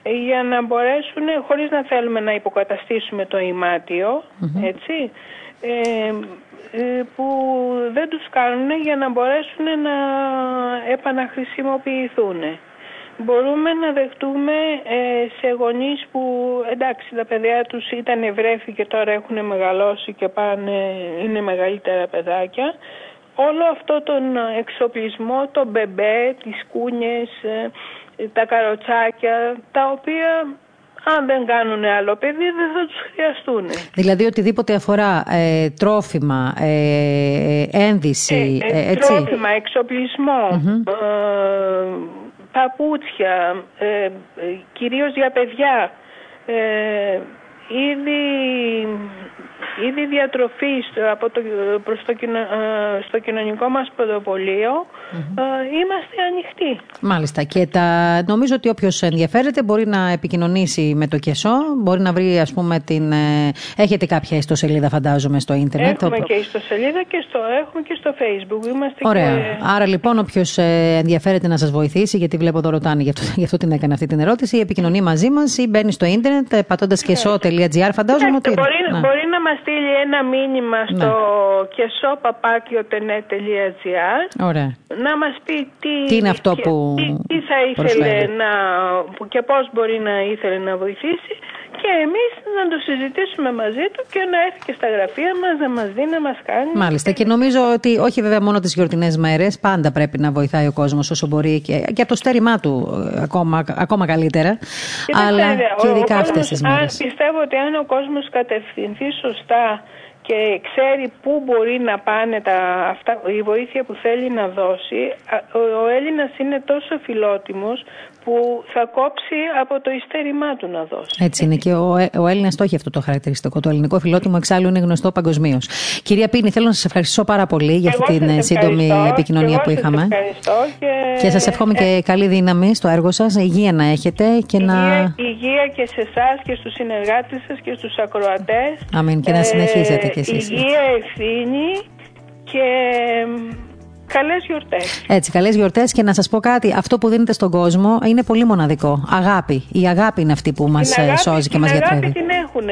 για να μπορέσουν, χωρίς να θέλουμε να υποκαταστήσουμε το ιματιο έτσι, ε, ε, που δεν τους κάνουν για να μπορέσουν να επαναχρησιμοποιηθούν. Μπορούμε να δεχτούμε ε, σε γονείς που εντάξει τα παιδιά τους ήταν ευρέφη και τώρα έχουν μεγαλώσει και πάνε, είναι μεγαλύτερα παιδάκια. Όλο αυτό τον εξοπλισμό, το μπεμπέ, τις κούνιες, τα καροτσάκια, τα οποία αν δεν κάνουν άλλο παιδί δεν θα τους χρειαστούν. Δηλαδή οτιδήποτε αφορά ε, τρόφιμα, ε, ε ένδυση, ε, ε, έτσι. Τρόφιμα, παπούτσια, κυρίως για παιδιά, ήδη ήδη διατροφή από το, προς το, ε, στο κοινωνικό μας πρωτοπολείο ε, είμαστε ανοιχτοί. Μάλιστα και τα, νομίζω ότι όποιος ενδιαφέρεται μπορεί να επικοινωνήσει με το ΚΕΣΟ, μπορεί να βρει ας πούμε την... Ε, έχετε κάποια ιστοσελίδα φαντάζομαι στο ίντερνετ. Έχουμε και ιστοσελίδα και στο, έχουμε και στο facebook. Είμαστε Ωραία. Άρα λοιπόν όποιος ενδιαφέρεται να σας βοηθήσει, γιατί βλέπω εδώ ρωτάνε, γι' αυτό, γι αυτό την έκανα αυτή την ερώτηση, επικοινωνεί μαζί μας ή μπαίνει στο ίντερνετ πατώντας κεσό.gr φαντάζομαι ότι... Μπορεί, να. μπορεί να μας στείλει ένα μήνυμα ναι. στο κεσόπαπάκιο.gr να μας πει τι, τι είναι αυτό που τι, θα ήθελε να, και πώς μπορεί να ήθελε να βοηθήσει και εμείς να το συζητήσουμε μαζί του και να έρθει και στα γραφεία μας να μας δει, να μας κάνει. Μάλιστα και νομίζω ότι όχι βέβαια μόνο τις γιορτινές μέρες, πάντα πρέπει να βοηθάει ο κόσμος όσο μπορεί και, και από το στέρημά του ε, ακόμα, ακόμα καλύτερα, αλλά και ειδικά αυτές τις μέρες. Πιστεύω ότι αν ο κόσμος κατευθυνθεί σωστά και ξέρει πού μπορεί να πάνε τα, αυτά, η βοήθεια που θέλει να δώσει, ο, ο Έλληνας είναι τόσο φιλότιμος που θα κόψει από το ειστέρημά του να δώσει. Έτσι είναι και ο, ο Έλληνας το έχει αυτό το χαρακτηριστικό. Το ελληνικό φιλότιμο εξάλλου είναι γνωστό παγκοσμίως. Κυρία Πίνη, θέλω να σας ευχαριστήσω πάρα πολύ για αυτή την ε, σύντομη επικοινωνία που είχαμε. Ευχαριστώ και, και σας εύχομαι και καλή δύναμη στο έργο σας. Υγεία να έχετε και υγεία, να. Υγεία και σε εσάς και στους συνεργάτες σας και στους ακροατές. Αμήν και να συνεχίσετε κι εσείς. Υγεία, ευθύνη και Καλές γιορτές. Έτσι, καλές γιορτές και να σας πω κάτι. Αυτό που δίνετε στον κόσμο είναι πολύ μοναδικό. Αγάπη. Η αγάπη είναι αυτή που μας ε, σώζει και μας γιατρεύει. Την αγάπη την έχουν.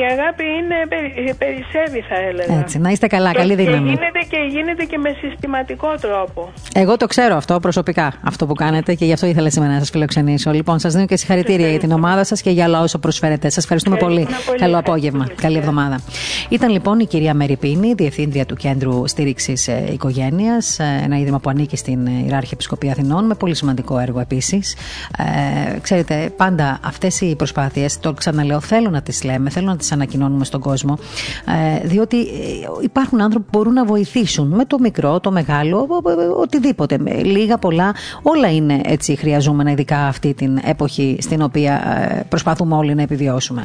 Η αγάπη είναι, περισσεύει, θα έλεγα. Έτσι, να είστε καλά. Καλή δύναμη. Και γίνεται, και γίνεται και με συστηματικό τρόπο. Εγώ το ξέρω αυτό προσωπικά. Αυτό που κάνετε και γι' αυτό ήθελα σήμερα να σας φιλοξενήσω. Λοιπόν, σας δίνω και συγχαρητήρια για την ομάδα σας και για όλα όσα προσφέρετε. Σας ευχαριστούμε πολύ. πολύ. Καλό απόγευμα. Καλή εβδομάδα. Ήταν λοιπόν η κυρία Μεριπίνη, διευθύντρια του Κέντρου Στήριξης ε, Οικογένειας ε, ένα ίδρυμα που ανήκει στην Ιεράρχη Επισκοπή Αθηνών, με πολύ σημαντικό έργο επίσης. Ε, ξέρετε, πάντα αυτές οι προσπάθειες, το ξαναλέω, θέλω να τις λέμε, θέλω να τις ανακοινώνουμε στον κόσμο, ε, διότι ε, υπάρχουν άνθρωποι που μπορούν να βοηθήσουν με το μικρό, το μεγάλο, οτιδήποτε. Λίγα, πολλά, όλα είναι έτσι χρειαζόμενα, ειδικά αυτή την εποχή στην οποία ε, προσπαθούμε όλοι να επιβιώσουμε.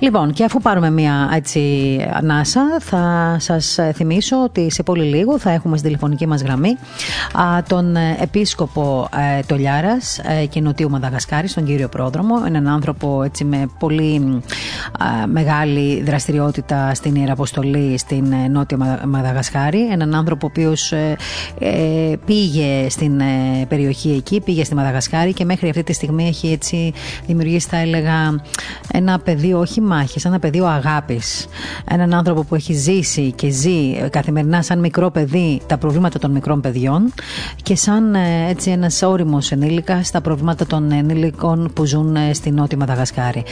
Λοιπόν, και αφού πάρουμε μια έτσι ανάσα, θα σας θυμίσω ότι σε πολύ λίγο θα έχουμε στη τηλεφωνική μας γραμμή τον ε, επίσκοπο ε, Τολιάρας ε, και Νοτιού Μαδαγασκάρης, τον κύριο Πρόδρομο, έναν άνθρωπο έτσι με πολύ μεγάλη δραστηριότητα στην Ιεραποστολή στην Νότια Μαδαγασκάρη, έναν άνθρωπο ο οποίος πήγε στην περιοχή εκεί, πήγε στη Μαδαγασκάρη και μέχρι αυτή τη στιγμή έχει έτσι δημιουργήσει θα έλεγα ένα πεδίο όχι μάχης, ένα πεδίο αγάπης. Έναν άνθρωπο που έχει ζήσει και ζει καθημερινά σαν μικρό παιδί τα προβλήματα των μικρών παιδιών και σαν ε, έτσι ένας όριμος ενήλικα στα προβλήματα των ενήλικων που ζουν ε, στη Νότια Μαδαγασκάρη.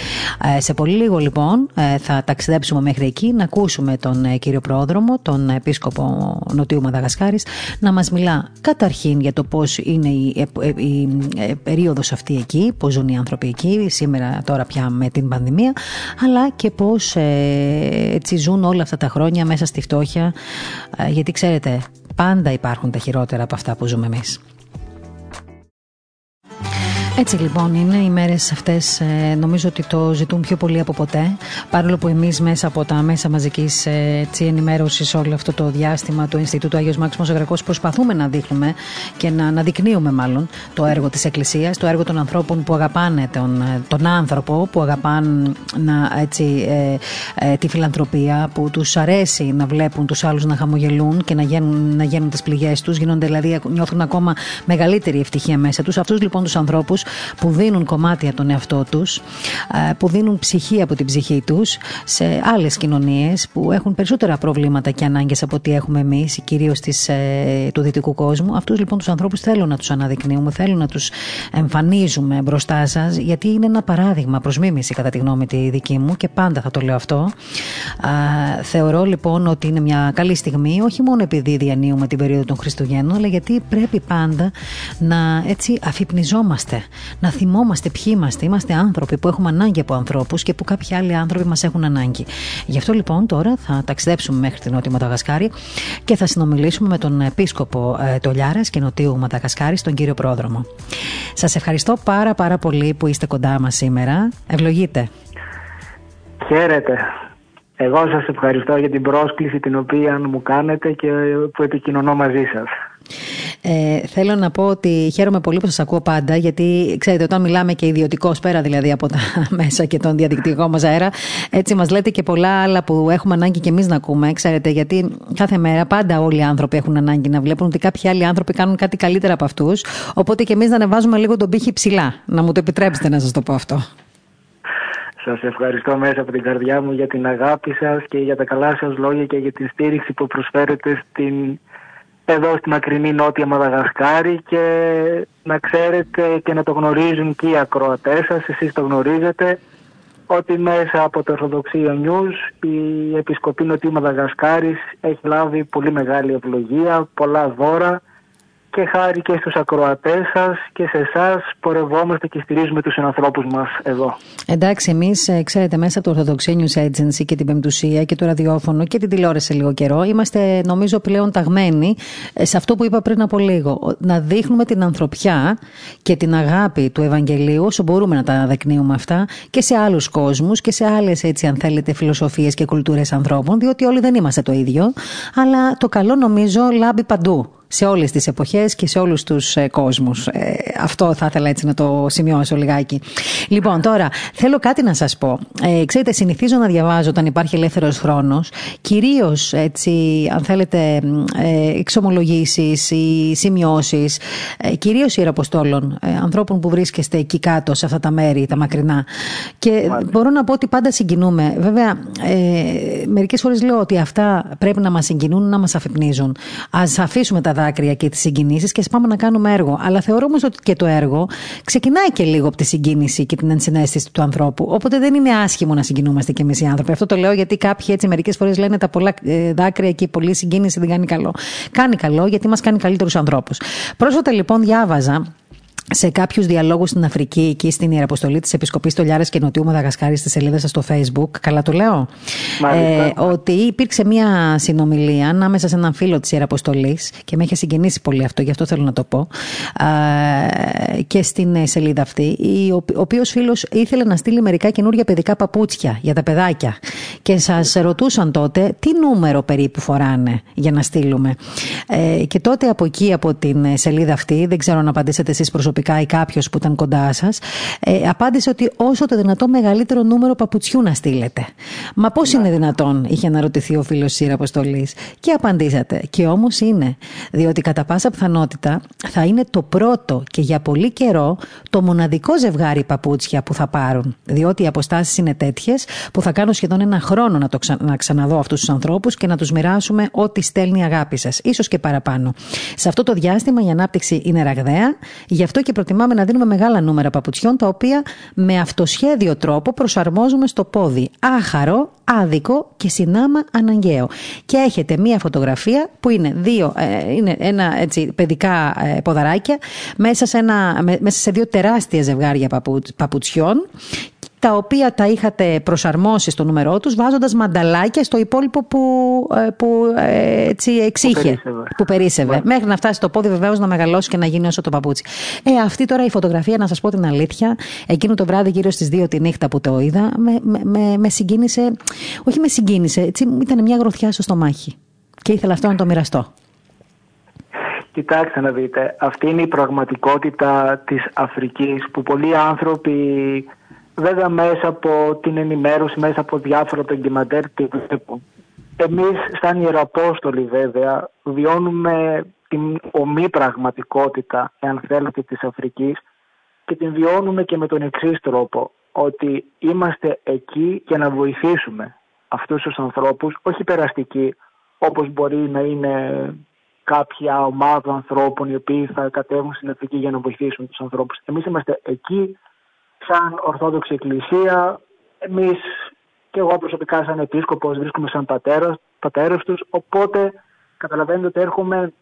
Ε, σε πολύ λίγο λίγο λοιπόν ε, θα ταξιδέψουμε μέχρι εκεί να ακούσουμε τον ε, κύριο Πρόδρομο, τον Επίσκοπο Νοτιού Μαδαγασκάρης να μας μιλά καταρχήν για το πώς είναι η, η, περίοδος αυτή εκεί, πώς ζουν οι άνθρωποι εκεί σήμερα τώρα πια με την πανδημία αλλά και πώς έτσι ζουν όλα αυτά τα χρόνια μέσα στη φτώχεια γιατί ξέρετε πάντα υπάρχουν τα χειρότερα από αυτά που ζούμε εμείς. Έτσι λοιπόν είναι οι μέρες αυτές ε, νομίζω ότι το ζητούν πιο πολύ από ποτέ παρόλο που εμείς μέσα από τα μέσα μαζικής ε, ενημέρωσης όλο αυτό το διάστημα του Ινστιτούτου Άγιος Μάξιμος Αγρακός προσπαθούμε να δείχνουμε και να αναδεικνύουμε μάλλον το έργο της Εκκλησίας, το έργο των ανθρώπων που αγαπάνε τον, ε, τον άνθρωπο, που αγαπάνε να, έτσι, ε, ε, τη φιλανθρωπία, που τους αρέσει να βλέπουν τους άλλους να χαμογελούν και να γίνουν, να γίνουν τις πληγές τους, γίνονται δηλαδή νιώθουν ακόμα μεγαλύτερη ευτυχία μέσα τους. Αυτούς λοιπόν τους ανθρώπους που δίνουν κομμάτια τον εαυτό τους, ε, που δίνουν ψυχή από την ψυχή τους σε άλλες κοινωνίες που έχουν περισσότερα προβλήματα και ανάγκες από ό,τι έχουμε εμείς, κυρίως της, ε, του δυτικού κόσμου. Αυτούς λοιπόν τους ανθρώπους θέλω να τους αναδεικνύουμε, θέλω να τους εμφανίζουμε μπροστά σας, γιατί είναι ένα παράδειγμα προς μίμηση κατά τη γνώμη τη δική μου και πάντα θα το λέω αυτό. θεωρώ λοιπόν ότι είναι μια καλή στιγμή, όχι μόνο επειδή διανύουμε την περίοδο των Χριστουγέννων, αλλά γιατί πρέπει πάντα να έτσι αφυπνιζόμαστε να θυμόμαστε ποιοι είμαστε. Είμαστε άνθρωποι που έχουμε ανάγκη από ανθρώπους και που κάποιοι άλλοι άνθρωποι μας έχουν ανάγκη. Γι' αυτό λοιπόν τώρα θα ταξιδέψουμε μέχρι την Νότια Μαδαγασκάρη και θα συνομιλήσουμε με τον επίσκοπο ε, Τολιάρα και Νοτιού Μαδαγασκάρη, τον κύριο Πρόδρομο. Σας ευχαριστώ πάρα πάρα πολύ που είστε κοντά μας σήμερα. Ευλογείτε. Χαίρετε. Εγώ σας ευχαριστώ για την πρόσκληση την οποία μου κάνετε και που επικοινωνώ μαζί σας. Ε, θέλω να πω ότι χαίρομαι πολύ που σας ακούω πάντα, γιατί ξέρετε, όταν μιλάμε και ιδιωτικό πέρα δηλαδή από τα [laughs] μέσα και τον διαδικτυακό μας αέρα, έτσι μας λέτε και πολλά άλλα που έχουμε ανάγκη και εμείς να ακούμε. Ξέρετε, γιατί κάθε μέρα πάντα όλοι οι άνθρωποι έχουν ανάγκη να βλέπουν ότι κάποιοι άλλοι άνθρωποι κάνουν κάτι καλύτερα από αυτούς. Οπότε και εμείς να ανεβάζουμε λίγο τον πύχη ψηλά. Να μου το επιτρέψετε να σας το πω αυτό. Σας ευχαριστώ μέσα από την καρδιά μου για την αγάπη σας και για τα καλά σας λόγια και για την στήριξη που προσφέρετε στην εδώ στη μακρινή νότια Μαδαγασκάρη και να ξέρετε και να το γνωρίζουν και οι ακροατές σας, εσείς το γνωρίζετε, ότι μέσα από το Ορθοδοξίο News η Επισκοπή Νοτιού Μαδαγασκάρης έχει λάβει πολύ μεγάλη ευλογία, πολλά δώρα και χάρη και στους ακροατές σας και σε εσάς πορευόμαστε και στηρίζουμε τους ανθρώπους μας εδώ. Εντάξει, εμείς ε, ξέρετε μέσα από το Orthodox News Agency και την Πεμπτουσία και το ραδιόφωνο και την τηλεόραση λίγο καιρό είμαστε νομίζω πλέον ταγμένοι ε, σε αυτό που είπα πριν από λίγο. Να δείχνουμε την ανθρωπιά και την αγάπη του Ευαγγελίου όσο μπορούμε να τα δεικνύουμε αυτά και σε άλλους κόσμους και σε άλλες έτσι αν θέλετε φιλοσοφίες και κουλτούρες ανθρώπων διότι όλοι δεν είμαστε το ίδιο αλλά το καλό νομίζω λάμπει παντού σε όλες τις εποχές και σε όλους τους ε, κόσμους. Ε, αυτό θα ήθελα έτσι να το σημειώσω λιγάκι. Λοιπόν, τώρα θέλω κάτι να σας πω. Ε, ξέρετε, συνηθίζω να διαβάζω όταν υπάρχει ελεύθερος χρόνος, κυρίως έτσι, αν θέλετε, ε, εξομολογήσεις ή σημειώσεις, ε, κυρίως ιεραποστόλων, ε, ανθρώπων που βρίσκεστε εκεί κάτω, σε αυτά τα μέρη, τα μακρινά. Και μπορώ να πω ότι πάντα συγκινούμε. Βέβαια, ε, μερικές φορές λέω ότι αυτά πρέπει να μας συγκινούν, να μας αφυπνίζουν. Ας αφήσουμε τα δάκρυα και τις συγκινήσεις και πάμε να κάνουμε έργο. Αλλά θεωρώ όμως ότι και το έργο ξεκινάει και λίγο από τη συγκίνηση και την ενσυναίσθηση του ανθρώπου. Οπότε δεν είναι άσχημο να συγκινούμαστε κι εμείς οι άνθρωποι. Αυτό το λέω γιατί κάποιοι έτσι μερικές φορές λένε τα πολλά ε, δάκρυα και η πολλή συγκίνηση δεν κάνει καλό. Κάνει καλό γιατί μας κάνει καλύτερους ανθρώπους. Πρόσφατα λοιπόν διάβαζα σε κάποιους διαλόγους στην Αφρική, εκεί στην Ιεραποστολή της Επισκοπής Τολιάρα και Νοτιού Μαδαγασκάρη στη σελίδα σας στο Facebook. Καλά το λέω; Ε, ότι υπήρξε μια συνομιλία ανάμεσα σε έναν φίλο της Ιεραποστολής και με είχε συγκινήσει πολύ αυτό, γι' αυτό θέλω να το πω. Ε, και στην σελίδα αυτή, ο οποίος φίλος ήθελε να στείλει μερικά καινούργια παιδικά παπούτσια για τα παιδάκια. Και σας ρωτούσαν τότε τι νούμερο περίπου φοράνε για να στείλουμε; Ε, και τότε από εκεί, από την σελίδα αυτή, δεν ξέρω να απαντήσετε εσείς προσωπικά προσωπικά ή κάποιος που ήταν κοντά σας, ε, απάντησε ότι όσο το δυνατό μεγαλύτερο νούμερο παπουτσιού να στείλετε. Μα πώς είναι δυνατόν, είχε αναρωτηθεί ο φίλος Σύρα Αποστολής. Και απαντήσατε. Και όμως είναι. Διότι κατά πάσα πιθανότητα θα είναι το πρώτο και για πολύ καιρό το μοναδικό ζευγάρι παπούτσια που θα πάρουν. Διότι οι αποστάσεις είναι τέτοιες που θα κάνω σχεδόν ένα χρόνο να, το να ξαναδώ αυτούς τους ανθρώπους και να τους μοιράσουμε ό,τι στέλνει η αγάπη σας. σω και παραπάνω. Σε αυτό το διάστημα η ανάπτυξη είναι ραγδαία, γι' αυτό και προτιμάμε να δίνουμε μεγάλα νούμερα παπουτσιών τα οποία με αυτοσχέδιο τρόπο προσαρμόζουμε στο πόδι. Άχαρο, άδικο και συνάμα αναγκαίο. Και έχετε μία φωτογραφία που είναι, δύο, ε, είναι ένα έτσι, παιδικά ε, ποδαράκια μέσα σε, ένα, μέσα σε δύο τεράστια ζευγάρια παπουτσιών τα οποία τα είχατε προσαρμόσει στο νούμερό τους βάζοντας μανταλάκια στο υπόλοιπο που, ε, που έτσι εξήχε, που περίσευε. Ναι. Μέχρι να φτάσει το πόδι βεβαίως να μεγαλώσει και να γίνει όσο το παπούτσι. Ε, αυτή τώρα η φωτογραφία, να σας πω την αλήθεια, εκείνο το βράδυ γύρω στις 2 τη νύχτα που το είδα, με, με, με συγκίνησε, όχι με συγκίνησε, έτσι ήταν μια γροθιά στο στομάχι. Και ήθελα αυτό να το μοιραστώ. Κοιτάξτε να δείτε, αυτή είναι η πραγματικότητα της Αφρικής που πολλοί άνθρωποι βέβαια μέσα από την ενημέρωση, μέσα από διάφορα ντοκιμαντέρ τη βλέπουν. Εμείς σαν Ιεραπόστολοι βέβαια βιώνουμε την ομή πραγματικότητα, εάν θέλετε, της Αφρικής και την βιώνουμε και με τον εξής τρόπο, ότι είμαστε εκεί για να βοηθήσουμε αυτούς τους ανθρώπους, όχι περαστικοί, όπως μπορεί να είναι κάποια ομάδα ανθρώπων οι οποίοι θα κατέβουν στην Αφρική για να βοηθήσουν τους ανθρώπους. Εμείς είμαστε εκεί σαν Ορθόδοξη Εκκλησία, εμείς και εγώ προσωπικά σαν επίσκοπος βρίσκομαι σαν πατέρας, πατέρας τους, οπότε καταλαβαίνετε ότι έρχομαι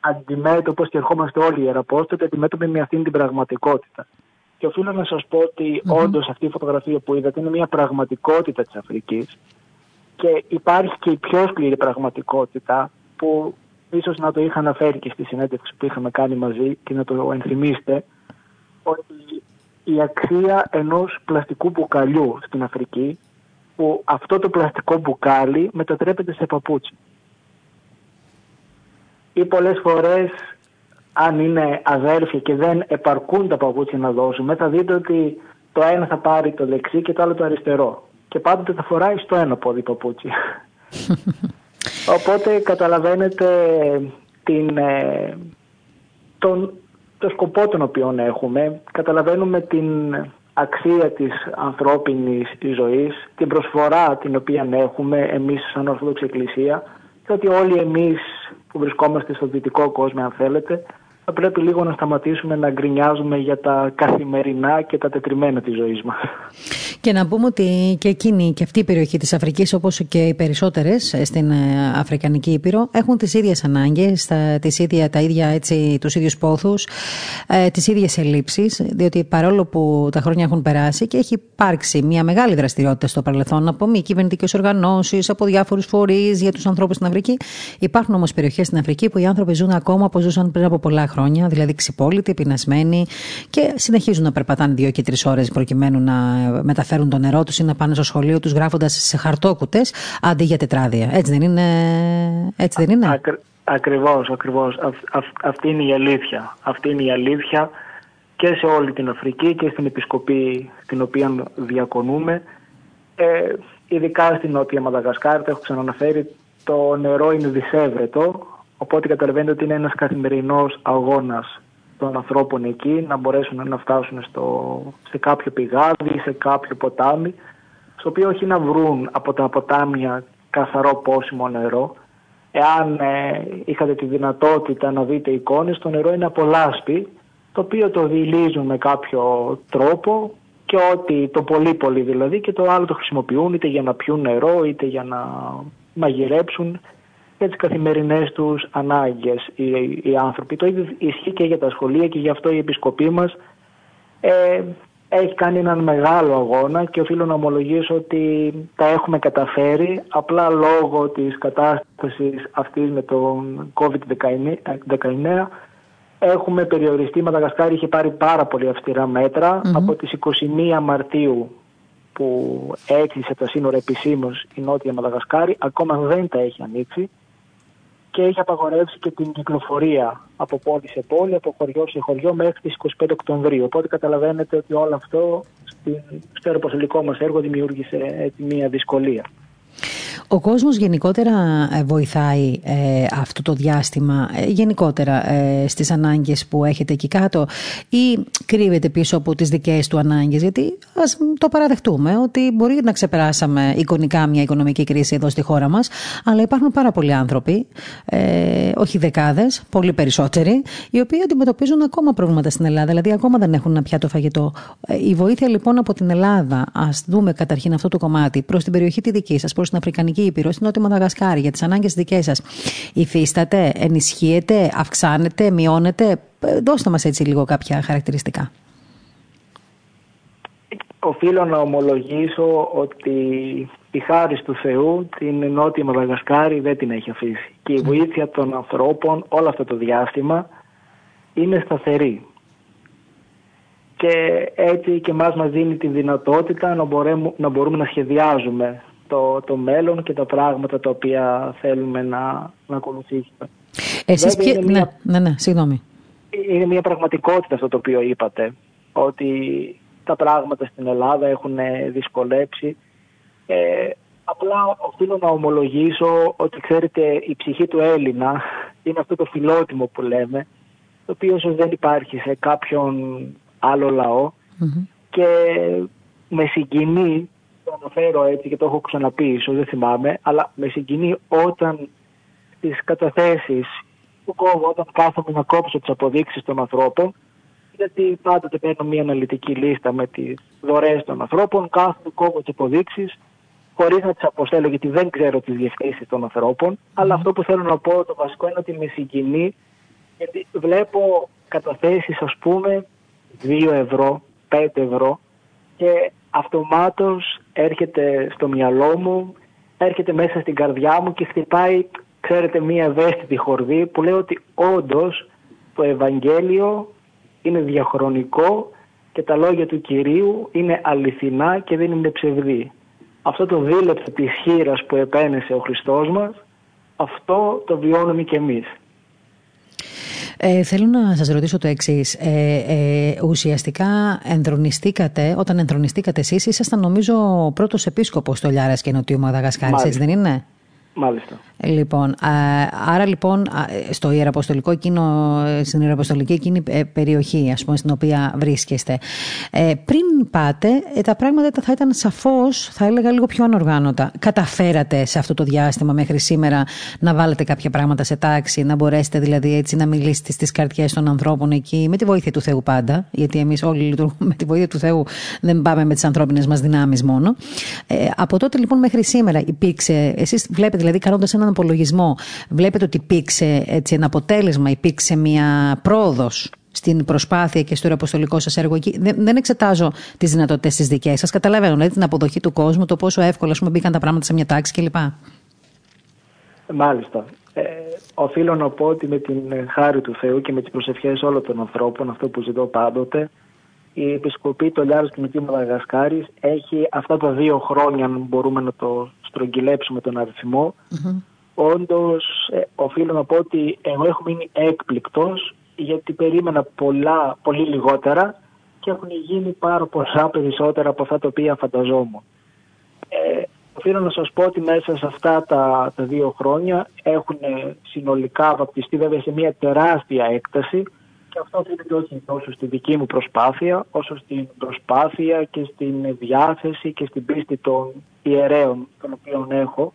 αντιμέτωπος και ερχόμαστε όλοι οι Ιεραπόστολοι αντιμέτωποι με αυτήν την πραγματικότητα. Και οφείλω να σας πω ότι mm-hmm. όντως αυτή η φωτογραφία που είδατε είναι μια πραγματικότητα της Αφρικής και υπάρχει και η πιο σκληρή πραγματικότητα που ίσως να το είχα αναφέρει και στη συνέντευξη που είχαμε κάνει μαζί και να το ενθυμίστε ότι η αξία ενός πλαστικού μπουκαλιού στην Αφρική που αυτό το πλαστικό μπουκάλι μετατρέπεται σε παπούτσι. Ή πολλές φορές αν είναι αδέρφια και δεν επαρκούν τα παπούτσια να δώσουμε θα δείτε ότι το ένα θα πάρει το δεξί και το άλλο το αριστερό. Και πάντοτε θα φοράει στο ένα πόδι παπούτσι. [laughs] Οπότε καταλαβαίνετε την, ε, τον, το σκοπό τον οποίο έχουμε, καταλαβαίνουμε την αξία της ανθρώπινης ζωής, την προσφορά την οποία έχουμε εμείς σαν Ορθόδοξη Εκκλησία και ότι όλοι εμείς που βρισκόμαστε στο δυτικό κόσμο αν θέλετε θα πρέπει λίγο να σταματήσουμε να γκρινιάζουμε για τα καθημερινά και τα τετριμένα της ζωής μας. Και να πούμε ότι και εκείνη και αυτή η περιοχή της Αφρικής όπως και οι περισσότερες στην ε, Αφρικανική Ήπειρο έχουν τις ίδιες ανάγκες, τα, τις ίδια, τα ίδια, έτσι, τους ίδιους πόθους, ε, τις ίδιες ελλείψεις διότι παρόλο που τα χρόνια έχουν περάσει και έχει υπάρξει μια μεγάλη δραστηριότητα στο παρελθόν από μη κυβερνητικές οργανώσεις, από διάφορους φορείς για τους ανθρώπους στην Αφρική υπάρχουν όμως περιοχές στην Αφρική που οι άνθρωποι ζουν ακόμα όπως ζούσαν πριν από πολλά χρόνια, δηλαδή ξυπόλοιτοι, πεινασμένοι και συνεχίζουν να περπατάνε δύο και τρεις ώρες προκειμένου να μεταφέρουν το νερό τους ή να πάνε στο σχολείο τους γράφοντας σε χαρτόκουτες αντί για τετράδια. Έτσι δεν είναι. Έτσι δεν είναι; Ακριβώς, ακριβώς. αυτή είναι η αλήθεια. Αυτή είναι η αλήθεια και σε όλη την Αφρική και στην επισκοπή την οποία διακονούμε. Ε, ειδικά στην Νότια Μαδαγασκάρη, το έχω ξαναναφέρει, το νερό είναι δυσέβρετο Οπότε καταλαβαίνετε ότι είναι ένας καθημερινός αγώνας των ανθρώπων εκεί να μπορέσουν να φτάσουν στο, σε κάποιο πηγάδι, σε κάποιο ποτάμι, στο οποίο όχι να βρουν από τα ποτάμια καθαρό πόσιμο νερό. Εάν ε, είχατε τη δυνατότητα να δείτε εικόνες, το νερό είναι από λάσπη, το οποίο το δηλίζουν με κάποιο τρόπο και ότι το πολύ πολύ δηλαδή και το άλλο το χρησιμοποιούν είτε για να πιούν νερό είτε για να μαγειρέψουν για τις καθημερινές τους ανάγκες οι, οι άνθρωποι. Το ίδιο ισχύει και για τα σχολεία και γι' αυτό η Επισκοπή μας ε, έχει κάνει έναν μεγάλο αγώνα και οφείλω να ομολογήσω ότι τα έχουμε καταφέρει απλά λόγω της κατάστασης αυτής με τον COVID-19 έχουμε περιοριστεί. Η Μαδαγασκάρη είχε πάρει πάρα πολύ αυστηρά Από τις 21 Μαρτίου που έκλεισε τα σύνορα επισήμως η Νότια Μαδαγασκάρη ακόμα δεν τα έχει ανοίξει και έχει απαγορεύσει και την κυκλοφορία από πόλη σε πόλη, από χωριό σε χωριό μέχρι τις 25 Οκτωβρίου. Οπότε καταλαβαίνετε ότι όλο αυτό στο αεροπορικό μας έργο δημιούργησε έτσι, μια δυσκολία. Ο κόσμος γενικότερα ε, βοηθάει ε, αυτό το διάστημα, ε, γενικότερα ε, στις ανάγκες που έχετε εκεί κάτω ή κρύβεται πίσω από τις δικές του ανάγκες, γιατί ας το παραδεχτούμε ότι μπορεί να ξεπεράσαμε εικονικά μια οικονομική κρίση εδώ στη χώρα μας, αλλά υπάρχουν πάρα πολλοί άνθρωποι, ε, όχι δεκάδες, πολύ περισσότεροι, οι οποίοι αντιμετωπίζουν ακόμα προβλήματα στην Ελλάδα, δηλαδή ακόμα δεν έχουν να πιάτο φαγητό. Η βοήθεια λοιπόν από την Ελλάδα, ας δούμε καταρχήν αυτό το κομμάτι, προς την περιοχή τη δική σας, προς την Αφρικανική Ήπειρο, στην Νότια Μαδαγασκάρη, για τις ανάγκες δικές σας, υφίσταται, ενισχύεται, αυξάνεται, μειώνεται. Ε, δώστε μας έτσι λίγο κάποια χαρακτηριστικά. Οφείλω να ομολογήσω ότι η χάρη του Θεού την Νότια Μαδαγασκάρη δεν την έχει αφήσει. Και η βοήθεια των ανθρώπων όλο αυτό το διάστημα είναι σταθερή. Και έτσι και μας μας δίνει τη δυνατότητα να, να μπορούμε να σχεδιάζουμε το, το μέλλον και τα πράγματα τα οποία θέλουμε να, να ακολουθήσουμε. Εσείς ποιο... ναι, ναι, ναι, συγγνώμη. Είναι μια πραγματικότητα αυτό το οποίο είπατε, ότι τα πράγματα στην Ελλάδα έχουν δυσκολέψει. Ε, απλά οφείλω να ομολογήσω ότι ξέρετε η ψυχή του Έλληνα [laughs] είναι αυτό το φιλότιμο που λέμε, το οποίο ίσως δεν υπάρχει σε κάποιον άλλο και με συγκινεί το αναφέρω έτσι και το έχω ξαναπείς, ίσω δεν θυμάμαι, αλλά με συγκινεί όταν στι καταθέσεις που κόβω, όταν κάθομαι να κόψω τις αποδείξεις των ανθρώπων, γιατί πάντοτε παίρνω μια αναλυτική λίστα με τις δωρεές των ανθρώπων, κάθομαι, κόβω τις αποδείξεις, χωρίς να τις αποστέλω γιατί δεν ξέρω τις διευθύνσεις των ανθρώπων. Αλλά αυτό που θέλω να πω το βασικό είναι ότι με συγκινεί, γιατί βλέπω καταθέσεις, ας πούμε, 2 ευρώ, 5 ευρώ και αυτομάτως έρχεται στο μυαλό μου, έρχεται μέσα στην καρδιά μου και χτυπάει, ξέρετε, μία ευαίσθητη χορδή που λέει ότι όντως το Ευαγγέλιο είναι διαχρονικό και τα λόγια του Κυρίου είναι αληθινά και δεν είναι ψευδή. Αυτό το δίλεπτο της χείρας που επένεσε ο Χριστός μας, αυτό το βιώνουμε και εμείς. Ε, θέλω να σας ρωτήσω το εξής. Ε, ε, ουσιαστικά ενδρονιστήκατε, όταν ενδρονιστήκατε εσείς, ήσασταν νομίζω ο πρώτος επίσκοπος στο Λιάρας και Νοτιού Μαδαγασκάρης, έτσι δεν είναι; Μάλιστα. Λοιπόν, άρα λοιπόν στο ιεραποστολικό εκείνο, στην ιεραποστολική εκείνη ε, περιοχή ας πούμε, στην οποία βρίσκεστε, ε, πριν πάτε ε, τα πράγματα θα ήταν σαφώς, θα έλεγα λίγο πιο ανοργάνωτα. Καταφέρατε σε αυτό το διάστημα μέχρι σήμερα να βάλετε κάποια πράγματα σε τάξη, να μπορέσετε δηλαδή έτσι να μιλήσετε στις καρδιές των ανθρώπων εκεί, με τη βοήθεια του Θεού πάντα, γιατί εμείς όλοι λειτουργούμε με τη βοήθεια του Θεού, δεν πάμε με τις ανθρώπινες μας δυνάμεις μόνο. Ε, από τότε λοιπόν μέχρι σήμερα υπήρξε, εσείς βλέπετε δηλαδή κάνοντας έναν απολογισμό, βλέπετε ότι υπήρξε έτσι, ένα αποτέλεσμα, υπήρξε μια πρόοδος στην προσπάθεια και στο αποστολικό σας έργο εκεί. Δεν, δεν εξετάζω τις δυνατότητες τις δικές σας. Καταλαβαίνω δηλαδή, την αποδοχή του κόσμου, το πόσο εύκολα πούμε, μπήκαν τα πράγματα σε μια τάξη κλπ. Μάλιστα. Ε, οφείλω να πω ότι με την χάρη του Θεού και με τις προσευχές όλων των ανθρώπων, αυτό που ζητώ πάντοτε, η Επισκοπή του Λιάρου Κοινοτή Μαδαγασκάρης έχει αυτά τα δύο χρόνια, αν μπορούμε να το στρογγυλέψουμε τον αριθμό. Mm-hmm. Όντως, ε, οφείλω να πω ότι εγώ έχω μείνει έκπληκτος γιατί περίμενα πολλά, πολύ λιγότερα και έχουν γίνει πάρα πολλά περισσότερα από αυτά τα οποία φανταζόμουν. Ε, οφείλω να σας πω ότι μέσα σε αυτά τα, τα δύο χρόνια έχουν συνολικά βαπτιστεί βέβαια σε μια τεράστια έκταση και αυτό οφείλεται όχι τόσο στη δική μου προσπάθεια, όσο στην προσπάθεια και στην διάθεση και στην πίστη των ιερέων των οποίων έχω,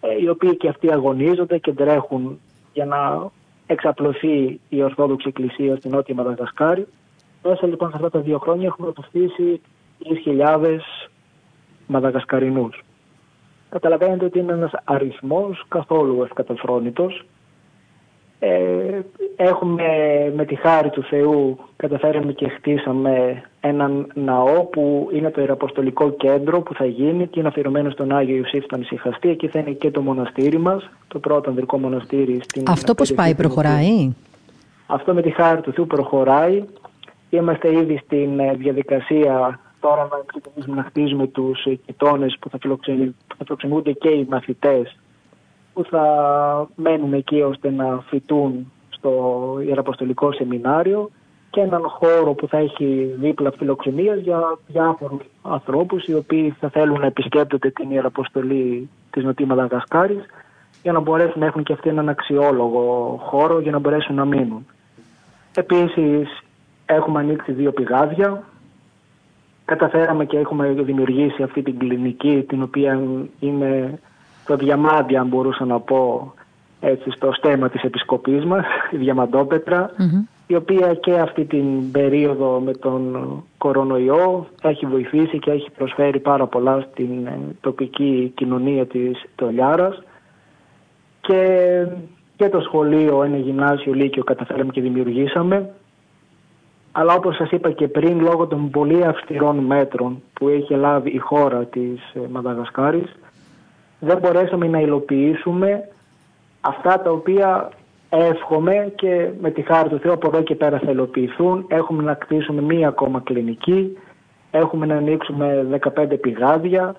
ε, οι οποίοι και αυτοί αγωνίζονται και τρέχουν για να εξαπλωθεί η Ορθόδοξη Εκκλησία στην Νότια Μαδαγασκάρη. Μέσα λοιπόν σε αυτά τα δύο χρόνια έχουμε αποκτήσει 3.000 Μαδαγασκαρινούς. Καταλαβαίνετε ότι είναι ένας αριθμός καθόλου ευκαταφρόνητος ε, έχουμε με τη χάρη του Θεού καταφέραμε και χτίσαμε έναν ναό που είναι το Ιεραποστολικό Κέντρο που θα γίνει και είναι αφιερωμένο στον Άγιο Ιωσήφ τον Ισυχαστή. Εκεί θα είναι και το μοναστήρι μας, το πρώτο ανδρικό μοναστήρι. Στην Αυτό πώς πάει, προχωράει; Αυτό με τη χάρη του Θεού προχωράει. Είμαστε ήδη στην ε, διαδικασία τώρα να ξεκινήσουμε να χτίζουμε τους κοιτώνες που θα φιλοξενούνται και οι μαθητές που θα μένουν εκεί ώστε να φοιτούν στο Ιεραποστολικό Σεμινάριο και έναν χώρο που θα έχει δίπλα φιλοξενίας για διάφορους ανθρώπους οι οποίοι θα θέλουν να επισκέπτονται την Ιεραποστολή της Νοτιού Μαδαγασκάρης για να μπορέσουν να έχουν και αυτοί έναν αξιόλογο χώρο για να μπορέσουν να μείνουν. Επίσης έχουμε ανοίξει δύο πηγάδια. Καταφέραμε και έχουμε δημιουργήσει αυτή την κλινική την οποία είναι το διαμάντι αν μπορούσα να πω έτσι, στο στέμα της επισκοπής μας, η διαμαντοπετρα η οποία και αυτή την περίοδο με τον κορονοϊό έχει βοηθήσει και έχει προσφέρει πάρα πολλά στην ε, τοπική κοινωνία της Τολιάρας. Και, και το σχολείο, ένα γυμνάσιο λύκειο καταφέραμε και δημιουργήσαμε. Αλλά όπως σας είπα και πριν λόγω των πολύ αυστηρών μέτρων που έχει λάβει η χώρα της ε, Μαδαγασκάρης δεν μπορέσαμε να υλοποιήσουμε αυτά τα οποία εύχομαι και με τη χάρη του Θεού από εδώ και πέρα θα υλοποιηθούν. Έχουμε να κτίσουμε μία ακόμα κλινική, έχουμε να ανοίξουμε 15 πηγάδια,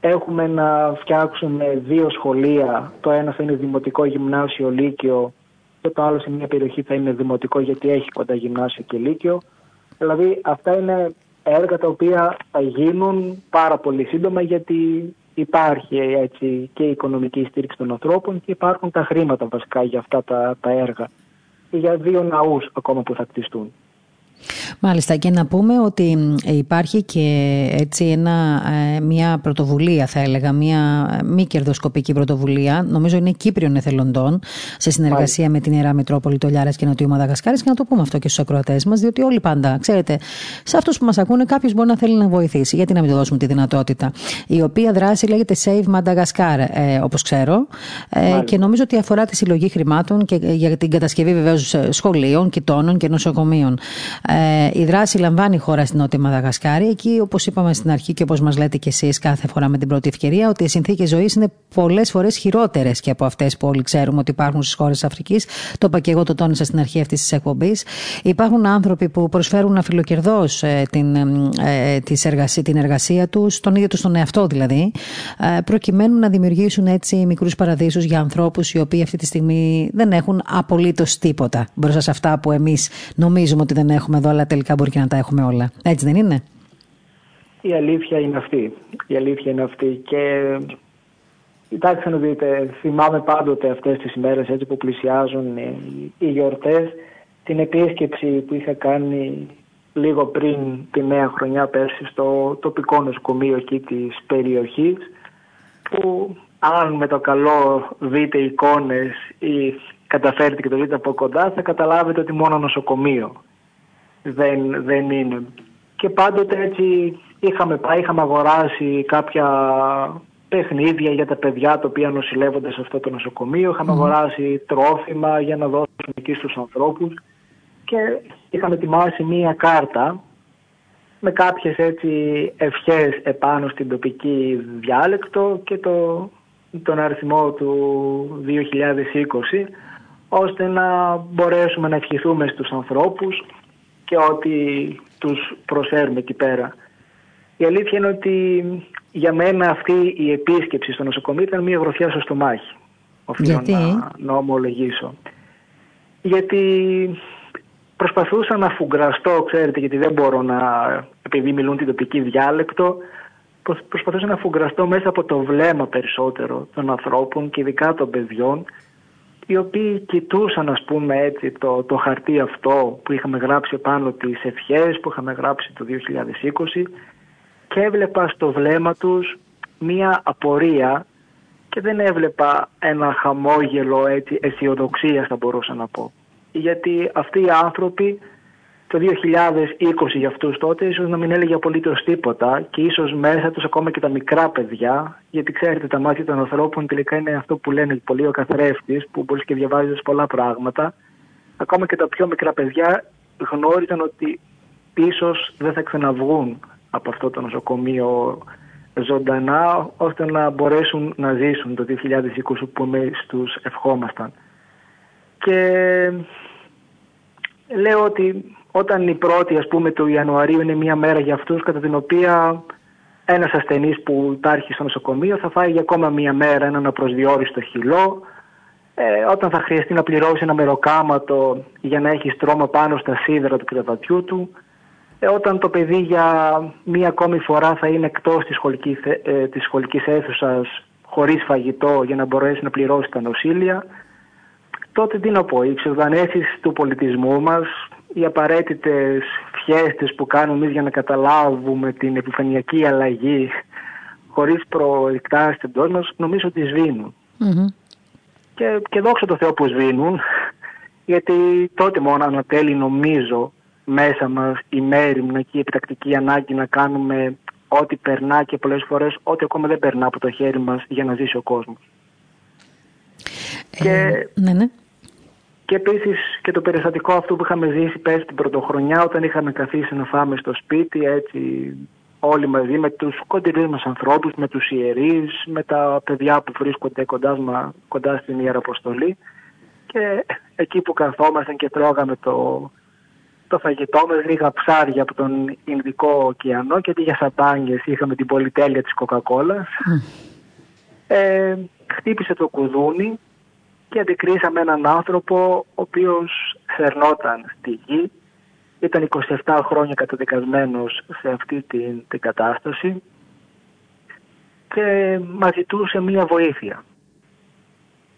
έχουμε να φτιάξουμε δύο σχολεία. Το ένα θα είναι δημοτικό γυμνάσιο λύκειο και το άλλο σε μια περιοχή θα είναι δημοτικό γιατί έχει κοντά γυμνάσιο και λύκειο. Δηλαδή αυτά είναι έργα τα οποία θα γίνουν πάρα πολύ σύντομα γιατί υπάρχει έτσι και η οικονομική στήριξη των ανθρώπων και υπάρχουν τα χρήματα βασικά για αυτά τα, τα έργα και για δύο ναούς ακόμα που θα κτιστούν. Μάλιστα και να πούμε ότι υπάρχει και έτσι ένα, ε, μια πρωτοβουλία θα έλεγα, μια ε, μη κερδοσκοπική πρωτοβουλία, νομίζω είναι Κύπριων εθελοντών, σε συνεργασία με την Ιερά Μητρόπολη Τολιάρα και Νοτιού Μαδαγασκάρης και να το πούμε αυτό και στους ακροατές μας, διότι όλοι πάντα, ξέρετε, σε αυτούς που μας ακούνε κάποιος μπορεί να θέλει να βοηθήσει, γιατί να μην του δώσουμε τη δυνατότητα. Η οποία δράση λέγεται Save Madagascar, ε, όπως ξέρω, ε, και νομίζω ότι αφορά τη συλλογή χρημάτων και για την κατασκευή βεβαίως σχολείων, κοιτώνων και νοσοκομείων. Ε, η δράση λαμβάνει η χώρα στην Νότια Μαδαγασκάρη. Εκεί, όπως είπαμε στην αρχή και όπως μας λέτε κι εσείς κάθε φορά με την πρώτη ευκαιρία, ότι οι συνθήκες ζωής είναι πολλές φορές χειρότερες και από αυτές που όλοι ξέρουμε ότι υπάρχουν στις χώρες της Αφρικής. Το είπα και εγώ, το τόνισα στην αρχή αυτής της εκπομπής. Υπάρχουν άνθρωποι που προσφέρουν αφιλοκερδός ε, την, ε, εργασία, την εργασία τους, τον ίδιο τους τον εαυτό δηλαδή, ε, προκειμένου να δημιουργήσουν έτσι μικρούς παραδείσους για ανθρώπους οι οποίοι αυτή τη στιγμή δεν έχουν απολύτως τίποτα μπροστά σε αυτά που εμείς νομίζουμε ότι δεν έχουμε εδώ, αλλά τελικά μπορεί και να τα έχουμε όλα. Έτσι δεν είναι; Η αλήθεια είναι αυτή. Η αλήθεια είναι αυτή. Και κοιτάξτε να δείτε, θυμάμαι πάντοτε αυτές τις ημέρες έτσι που πλησιάζουν οι γιορτές την επίσκεψη που είχα κάνει λίγο πριν τη νέα χρονιά πέρσι στο τοπικό νοσοκομείο εκεί της περιοχής που αν με το καλό δείτε εικόνες ή καταφέρετε και το δείτε από κοντά θα καταλάβετε ότι μόνο νοσοκομείο δεν, δεν είναι. Και πάντοτε έτσι είχαμε πάει, είχαμε αγοράσει κάποια παιχνίδια για τα παιδιά τα οποία νοσηλεύονται σε αυτό το νοσοκομείο. Είχαμε αγοράσει τρόφιμα για να δώσουμε εκεί στους ανθρώπους και είχαμε ετοιμάσει μία κάρτα με κάποιες έτσι ευχές επάνω στην τοπική διάλεκτο και το, τον αριθμό του 2020 ώστε να μπορέσουμε να ευχηθούμε στους ανθρώπους και ό,τι τους προσφέρουμε εκεί πέρα. Η αλήθεια είναι ότι για μένα αυτή η επίσκεψη στο νοσοκομείο ήταν μια γροθιά στο στομάχι. Οφείλω Γιατί; να, να ομολογήσω. Γιατί προσπαθούσα να φουγκραστώ, ξέρετε, γιατί δεν μπορώ να, επειδή μιλούν την τοπική διάλεκτο, προσπαθούσα να φουγκραστώ μέσα από το βλέμμα περισσότερο των ανθρώπων και ειδικά των παιδιών οι οποίοι κοιτούσαν ας πούμε έτσι το, το χαρτί αυτό που είχαμε γράψει πάνω τις ευχές που είχαμε γράψει το 2020 και έβλεπα στο βλέμμα τους μία απορία και δεν έβλεπα ένα χαμόγελο έτσι αισιοδοξίας θα μπορούσα να πω. Γιατί αυτοί οι άνθρωποι το 2020 για αυτούς τότε ίσως να μην έλεγε απολύτως τίποτα και ίσως μέσα τους ακόμα και τα μικρά παιδιά γιατί ξέρετε τα μάτια των ανθρώπων τελικά είναι αυτό που λένε πολύ ο καθρέφτης που μπορείς και διαβάζεις πολλά πράγματα ακόμα και τα πιο μικρά παιδιά γνώριζαν ότι ίσως δεν θα ξαναβγούν από αυτό το νοσοκομείο ζωντανά ώστε να μπορέσουν να ζήσουν το 2020 που εμείς τους ευχόμασταν. Και λέω ότι όταν η πρώτη ας πούμε του Ιανουαρίου είναι μια μέρα για αυτούς κατά την οποία ένας ασθενής που υπάρχει στο νοσοκομείο θα φάει για ακόμα μια μέρα έναν απροσδιόριστο χυλό ε, όταν θα χρειαστεί να πληρώσει ένα μεροκάματο για να έχει στρώμα πάνω στα σίδερα του κρεβατιού του, ε, όταν το παιδί για μία ακόμη φορά θα είναι εκτός της, σχολική, ε, της σχολικής αίθουσας χωρίς φαγητό για να μπορέσει να πληρώσει τα νοσήλια, τότε τι να πω, οι εξοδανέσεις του πολιτισμού μας, οι απαραίτητες φιέστες που κάνουμε εμείς για να καταλάβουμε την επιφανειακή αλλαγή χωρίς προεκτάσεις εντός μας, νομίζω ότι σβήνουν. Και, και δόξα τω Θεώ που σβήνουν, γιατί τότε μόνο ανατέλει νομίζω μέσα μας η μέρημνα και η επιτακτική ανάγκη να κάνουμε ό,τι περνά και πολλές φορές ό,τι ακόμα δεν περνά από το χέρι μας για να ζήσει ο κόσμος. Ε, και, ναι, ναι. Και επίσης και το περιστατικό αυτό που είχαμε ζήσει πέρσι την πρωτοχρονιά όταν είχαμε καθίσει να φάμε στο σπίτι έτσι όλοι μαζί με τους κοντινούς μας ανθρώπους, με τους ιερείς, με τα παιδιά που βρίσκονται κοντά, κοντά στην Ιεραποστολή και εκεί που καθόμασταν και τρώγαμε το, το φαγητό με λίγα ψάρια από τον Ινδικό ωκεανό και αντί για σαμπάνιες είχαμε την πολυτέλεια της Κοκακόλας. Ε, χτύπησε το κουδούνι και αντικρίσαμε έναν άνθρωπο ο οποίος θερνόταν στη γη. Ήταν 27 χρόνια καταδικασμένος σε αυτή την, την κατάσταση και μας ζητούσε μία βοήθεια.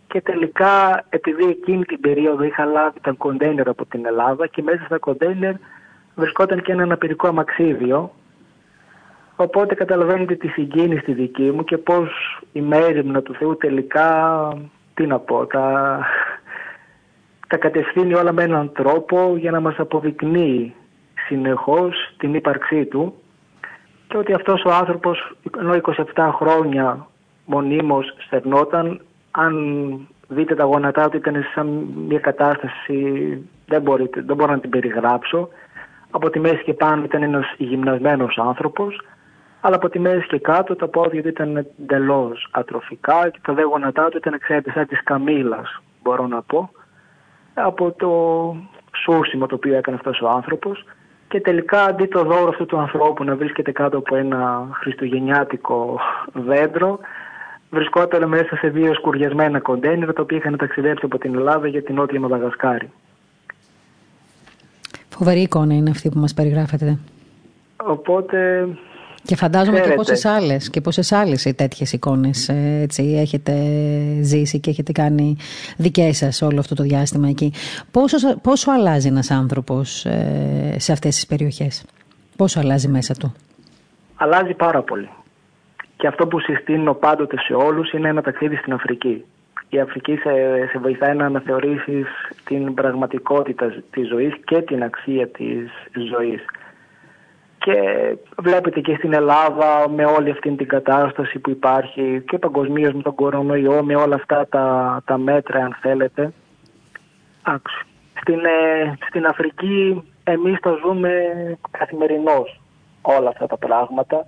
Και τελικά επειδή εκείνη την περίοδο είχα λάβει τα κοντέινερ από την Ελλάδα και μέσα στα κοντέινερ βρισκόταν και ένα αναπηρικό αμαξίδιο Οπότε καταλαβαίνετε τη συγκίνηση τη δική μου και πώς η μέρημνα του Θεού τελικά τι να πω, τα, τα κατευθύνει όλα με έναν τρόπο για να μας αποδεικνύει συνεχώς την ύπαρξή του και ότι αυτός ο άνθρωπος ενώ 27 χρόνια μονίμως στερνόταν αν δείτε τα γόνατά του ήταν σε μια κατάσταση δεν, μπορείτε, δεν μπορώ να την περιγράψω. Από τη μέση και πάνω ήταν ένας γυμνασμένος άνθρωπος αλλά από τη μέση και κάτω τα πόδια του ήταν εντελώς ατροφικά και τα δε γόνατά του ήταν ξέρετε σαν της καμήλας μπορώ να πω από το σούσιμο το οποίο έκανε αυτός ο άνθρωπος και τελικά αντί το δώρο αυτού του ανθρώπου να βρίσκεται κάτω από ένα χριστουγεννιάτικο δέντρο βρισκόταν μέσα σε δύο σκουριασμένα κοντέινερ τα οποία είχαν ταξιδέψει από την Ελλάδα για την Νότια Μαδαγασκάρη. Φοβερή εικόνα είναι αυτή που μας περιγράφετε. Οπότε και φαντάζομαι και πόσες άλλες και πόσες άλλες τέτοιες εικόνες ε, έτσι, έχετε ζήσει και έχετε κάνει δικές σας όλο αυτό το διάστημα εκεί. Πόσο, πόσο αλλάζει ένας άνθρωπος ε, σε αυτές τις περιοχές, πόσο αλλάζει μέσα του; Αλλάζει πάρα πολύ. Και αυτό που συστήνω πάντοτε σε όλους είναι ένα ταξίδι στην Αφρική. Η Αφρική σε, σε βοηθάει να αναθεωρήσεις την πραγματικότητα της ζωής και την αξία της ζωής. Και βλέπετε και στην Ελλάδα με όλη αυτή την κατάσταση που υπάρχει και παγκοσμίως με τον κορονοϊό, με όλα αυτά τα, τα μέτρα αν θέλετε. Στην, ε, στην Αφρική εμείς τα ζούμε καθημερινώς όλα αυτά τα πράγματα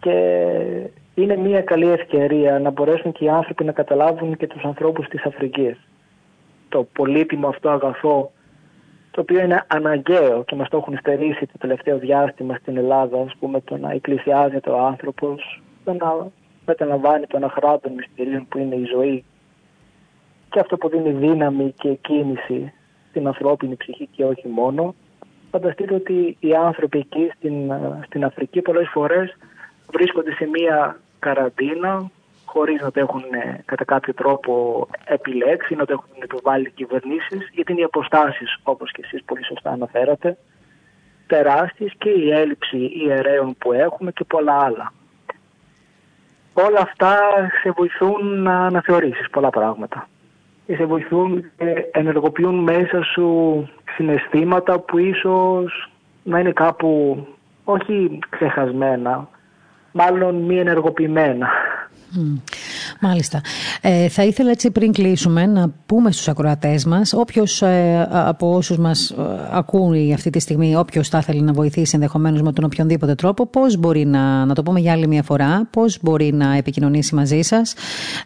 και είναι μια καλή ευκαιρία να μπορέσουν και οι άνθρωποι να καταλάβουν και τους ανθρώπους της Αφρικής. Το πολύτιμο αυτό αγαθό το οποίο είναι αναγκαίο και μας το έχουν στερήσει το τελευταίο διάστημα στην Ελλάδα, ας πούμε, το να εκκλησιάζεται ο άνθρωπος, το να μεταλαμβάνει τον αχράτων μυστηρίων που είναι η ζωή και αυτό που δίνει δύναμη και κίνηση στην ανθρώπινη ψυχή και όχι μόνο. Φανταστείτε ότι οι άνθρωποι εκεί στην, στην Αφρική πολλές φορές βρίσκονται σε μία καραντίνα χωρίς να το έχουν ε, κατά κάποιο τρόπο επιλέξει, να το έχουν επιβάλει κυβερνήσεις, γιατί είναι οι αποστάσεις, όπως και εσείς πολύ σωστά αναφέρατε, τεράστιες και η έλλειψη ιερέων που έχουμε και πολλά άλλα. Όλα αυτά σε βοηθούν να αναθεωρήσεις πολλά πράγματα. Και σε βοηθούν και ενεργοποιούν μέσα σου συναισθήματα που ίσως να είναι κάπου όχι ξεχασμένα, μάλλον μη ενεργοποιημένα. Μάλιστα. Ε, θα ήθελα έτσι πριν κλείσουμε να πούμε στους ακροατές μας, όποιος ε, από όσους μας ε, ακούει αυτή τη στιγμή, όποιος θα ήθελε να βοηθήσει ενδεχομένως με τον οποιονδήποτε τρόπο, πώς μπορεί να, να το πούμε για άλλη μια φορά, πώς μπορεί να επικοινωνήσει μαζί σας.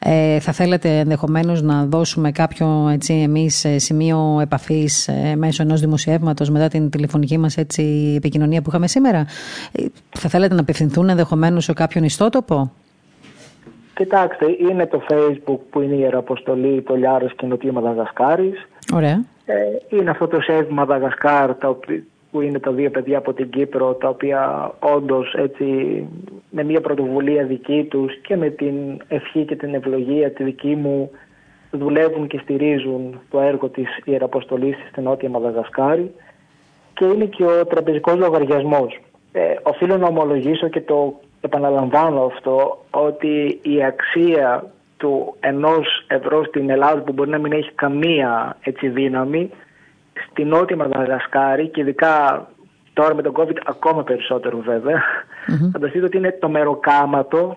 Ε, θα θέλετε ενδεχομένως να δώσουμε κάποιο έτσι, εμείς ε, σημείο επαφής ε, μέσω ενός δημοσιεύματος μετά την τηλεφωνική μας έτσι, επικοινωνία που είχαμε σήμερα. θα θέλετε να απευθυνθούν ενδεχομένως σε κάποιον ιστότοπο; Κοιτάξτε, είναι το facebook που είναι η Ιεραποστολή, το Λιάρος και Νοτιού Μαδαγασκάρης. Ωραία. Ε, είναι αυτό το ΣΕΒ Μαδαγασκάρ που είναι τα δύο παιδιά από την Κύπρο τα οποία όντως έτσι με μια πρωτοβουλία δική τους και με την ευχή και την ευλογία τη δική μου δουλεύουν και στηρίζουν το έργο της Ιεραποστολής στην Νότια Μαδαγασκάρη και είναι και ο τραπεζικός λογαριασμός. Ε, οφείλω να ομολογήσω και το επαναλαμβάνω αυτό ότι η αξία του ενός ευρώ στην Ελλάδα που μπορεί να μην έχει καμία έτσι δύναμη στη Νότια Μαδαγασκάρη και ειδικά τώρα με τον COVID ακόμα περισσότερο βέβαια mm-hmm. φανταστείτε ότι είναι το μεροκάματο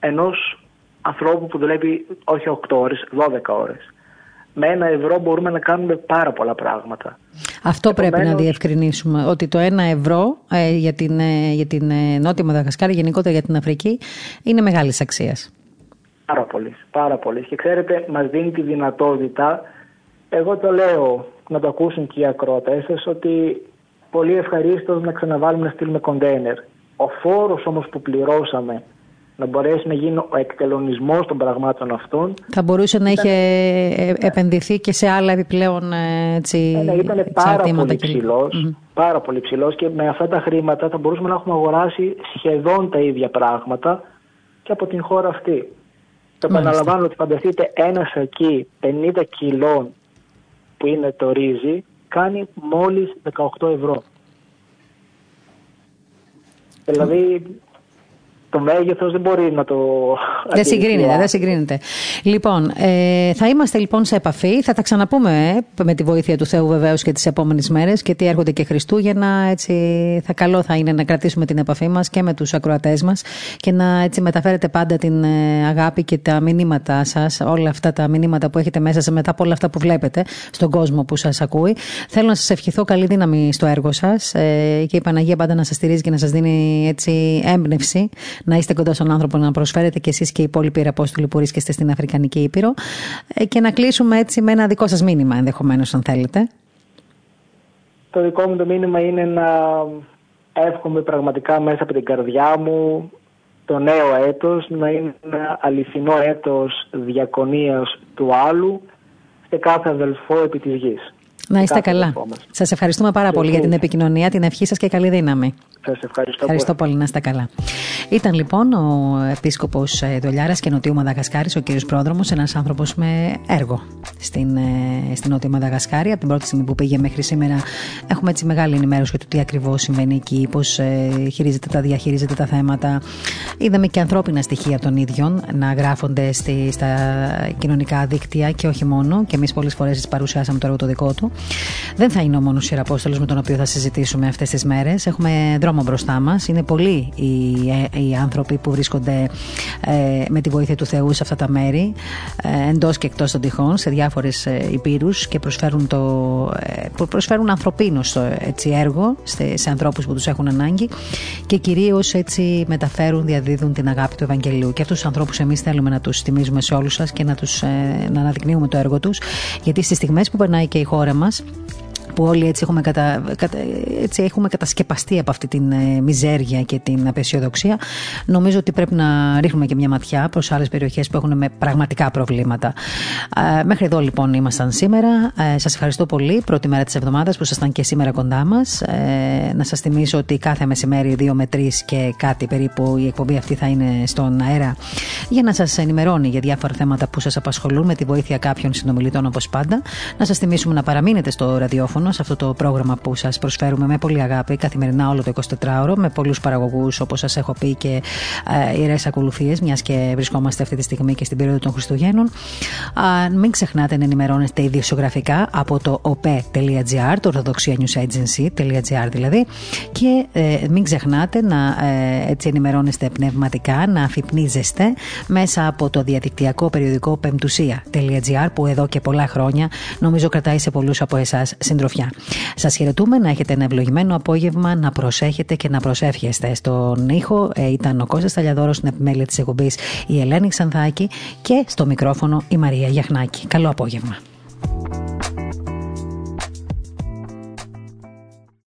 ενός ανθρώπου που δουλεύει όχι 8 ώρες, 12 ώρες. Με ένα ευρώ μπορούμε να κάνουμε πάρα πολλά πράγματα. Αυτό πρέπει να διευκρινίσουμε, ότι το ένα ευρώ ε, για την, ε, για την ε, Νότια Μαδαγασκάρη, γενικότερα για την Αφρική, είναι μεγάλης αξίας. Πάρα πολύ, πάρα πολύ. Και ξέρετε, μας δίνει τη δυνατότητα, εγώ το λέω, να το ακούσουν και οι ακροατές σας, ότι πολύ ευχαρίστως να ξαναβάλουμε να στείλουμε κοντέινερ. Ο φόρος όμως που πληρώσαμε να μπορέσει να γίνει ο εκτελονισμός των πραγμάτων αυτών. Θα μπορούσε να είχε ε, επενδυθεί και σε άλλα επιπλέον ε, έτσι, ναι, ήταν πάρα πολύ ψηλός, πάρα πολύ ψηλός και με αυτά τα χρήματα θα μπορούσαμε να έχουμε αγοράσει σχεδόν τα ίδια πράγματα και από την χώρα αυτή. Το επαναλαμβάνω ότι φανταστείτε ένας σακί 50 κιλών που είναι το ρύζι κάνει μόλις 18 ευρώ. Δηλαδή το μέγεθος δεν μπορεί να το. Δεν συγκρίνεται, δεν συγκρίνεται. Λοιπόν, ε, θα είμαστε λοιπόν σε επαφή. Θα τα ξαναπούμε ε, με τη βοήθεια του Θεού βεβαίως και τις επόμενες μέρες, γιατί έρχονται και Χριστούγεννα. Έτσι, θα καλό θα είναι να κρατήσουμε την επαφή μας και με τους ακροατές μας και να έτσι μεταφέρετε πάντα την ε, αγάπη και τα μηνύματά σας, όλα αυτά τα μηνύματα που έχετε μέσα σας μετά από όλα αυτά που βλέπετε στον κόσμο που σας ακούει. Θέλω να σας ευχηθώ καλή δύναμη στο έργο σας ε, και η Παναγία πάντα να σας στηρίζει και να σας δίνει έτσι έμπνευση να είστε κοντά στον άνθρωπο, να προσφέρετε και εσείς και οι υπόλοιποι Ιεραπόστολοι που βρίσκεστε στην Αφρικανική Ήπειρο. Ε, και να κλείσουμε έτσι με ένα δικό σας μήνυμα, ενδεχομένως, αν θέλετε. Το δικό μου το μήνυμα είναι να εύχομαι πραγματικά μέσα από την καρδιά μου το νέο έτος να είναι ένα αληθινό έτος διακονίας του άλλου σε κάθε αδελφό επί της γης. Να είστε καλά. Σας ευχαριστούμε πάρα πολύ για την επικοινωνία, την ευχή σας και καλή δύναμη. Σας ευχαριστώ, ευχαριστώ πολύ. Να είστε καλά. Ήταν λοιπόν ο επίσκοπος ε, Δολιάρας και Νοτιού Μαδαγασκάρης, ο κύριος Πρόδρομος, ένας άνθρωπος με έργο στην, ε, στην Νότια Μαδαγασκάρη. Από την πρώτη στιγμή που πήγε μέχρι σήμερα, έχουμε έτσι μεγάλη ενημέρωση για το τι ακριβώς συμβαίνει εκεί, πώς ε, χειρίζεται τα διαχειρίζεται τα θέματα. Είδαμε και ανθρώπινα στοιχεία των ίδιων να γράφονται στη, στα κοινωνικά δίκτυα και όχι μόνο. Και εμείς πολλές φορές παρουσιάσαμε το έργο το δικό του. Δεν θα είναι ο μόνος Ιεραπόστολο με τον οποίο θα συζητήσουμε αυτές τις μέρες. Έχουμε δρόμο μπροστά μας. Είναι πολλοί οι, ε, οι άνθρωποι που βρίσκονται ε, με τη βοήθεια του Θεού σε αυτά τα μέρη, ε, εντός και εκτός των τυχών, σε διάφορες ε, υπήρους και προσφέρουν, το, ε, προσφέρουν ανθρωπίνο έτσι, έργο σε, σε ανθρώπους που τους έχουν ανάγκη και κυρίως έτσι μεταφέρουν, διαδίδουν την αγάπη του Ευαγγελίου. Και αυτούς τους ανθρώπους εμείς θέλουμε να τους τιμήσουμε σε όλους σας και να, τους, ε, να αναδεικνύουμε το έργο τους, γιατί στις στιγμές που περνάει και η χώρα μας, asked. Που όλοι έτσι έχουμε, κατα, έτσι έχουμε κατασκεπαστεί από αυτή την ε, μιζέρια και την απεσιοδοξία, νομίζω ότι πρέπει να ρίχνουμε και μια ματιά προς άλλες περιοχές που έχουν με πραγματικά προβλήματα. Ε, μέχρι εδώ λοιπόν ήμασταν σήμερα. Ε, σας ευχαριστώ πολύ. Πρώτη μέρα της εβδομάδας που ήσασταν και σήμερα κοντά μας. Ε, να σας θυμίσω ότι κάθε μεσημέρι 2 με 3 και κάτι περίπου η εκπομπή αυτή θα είναι στον αέρα για να σας ενημερώνει για διάφορα θέματα που σας απασχολούν με τη βοήθεια κάποιων συνομιλητών όπως πάντα. Να σας θυμίσουμε να παραμείνετε στο ραδιόφωνο σε αυτό το πρόγραμμα που σας προσφέρουμε με πολύ αγάπη καθημερινά όλο το 24ωρο με πολλούς παραγωγούς όπως σας έχω πει και ε, ιερές ακολουθίες, μιας και βρισκόμαστε αυτή τη στιγμή και στην περίοδο των Χριστουγέννων. Α, μην ξεχνάτε να ενημερώνεστε ειδησιογραφικά από το op.gr, το Orthodoxia News Agency.gr δηλαδή, και ε, μην ξεχνάτε να ε, έτσι ενημερώνεστε πνευματικά, να αφυπνίζεστε μέσα από το διαδικτυακό περιοδικό πεμπτουσία.gr που εδώ και πολλά χρόνια νομίζω κρατάει σε πολλούς από εσάς συντροφιά. Σας χαιρετούμε να έχετε ένα ευλογημένο απόγευμα, να προσέχετε και να προσεύχεστε. Στον ήχο ε, ήταν ο Κώστας Ταλιαδόρος, στην επιμέλεια της εκπομπής η Ελένη Ξανθάκη και στο μικρόφωνο η Μαρία Γιαχνάκη. Καλό απόγευμα.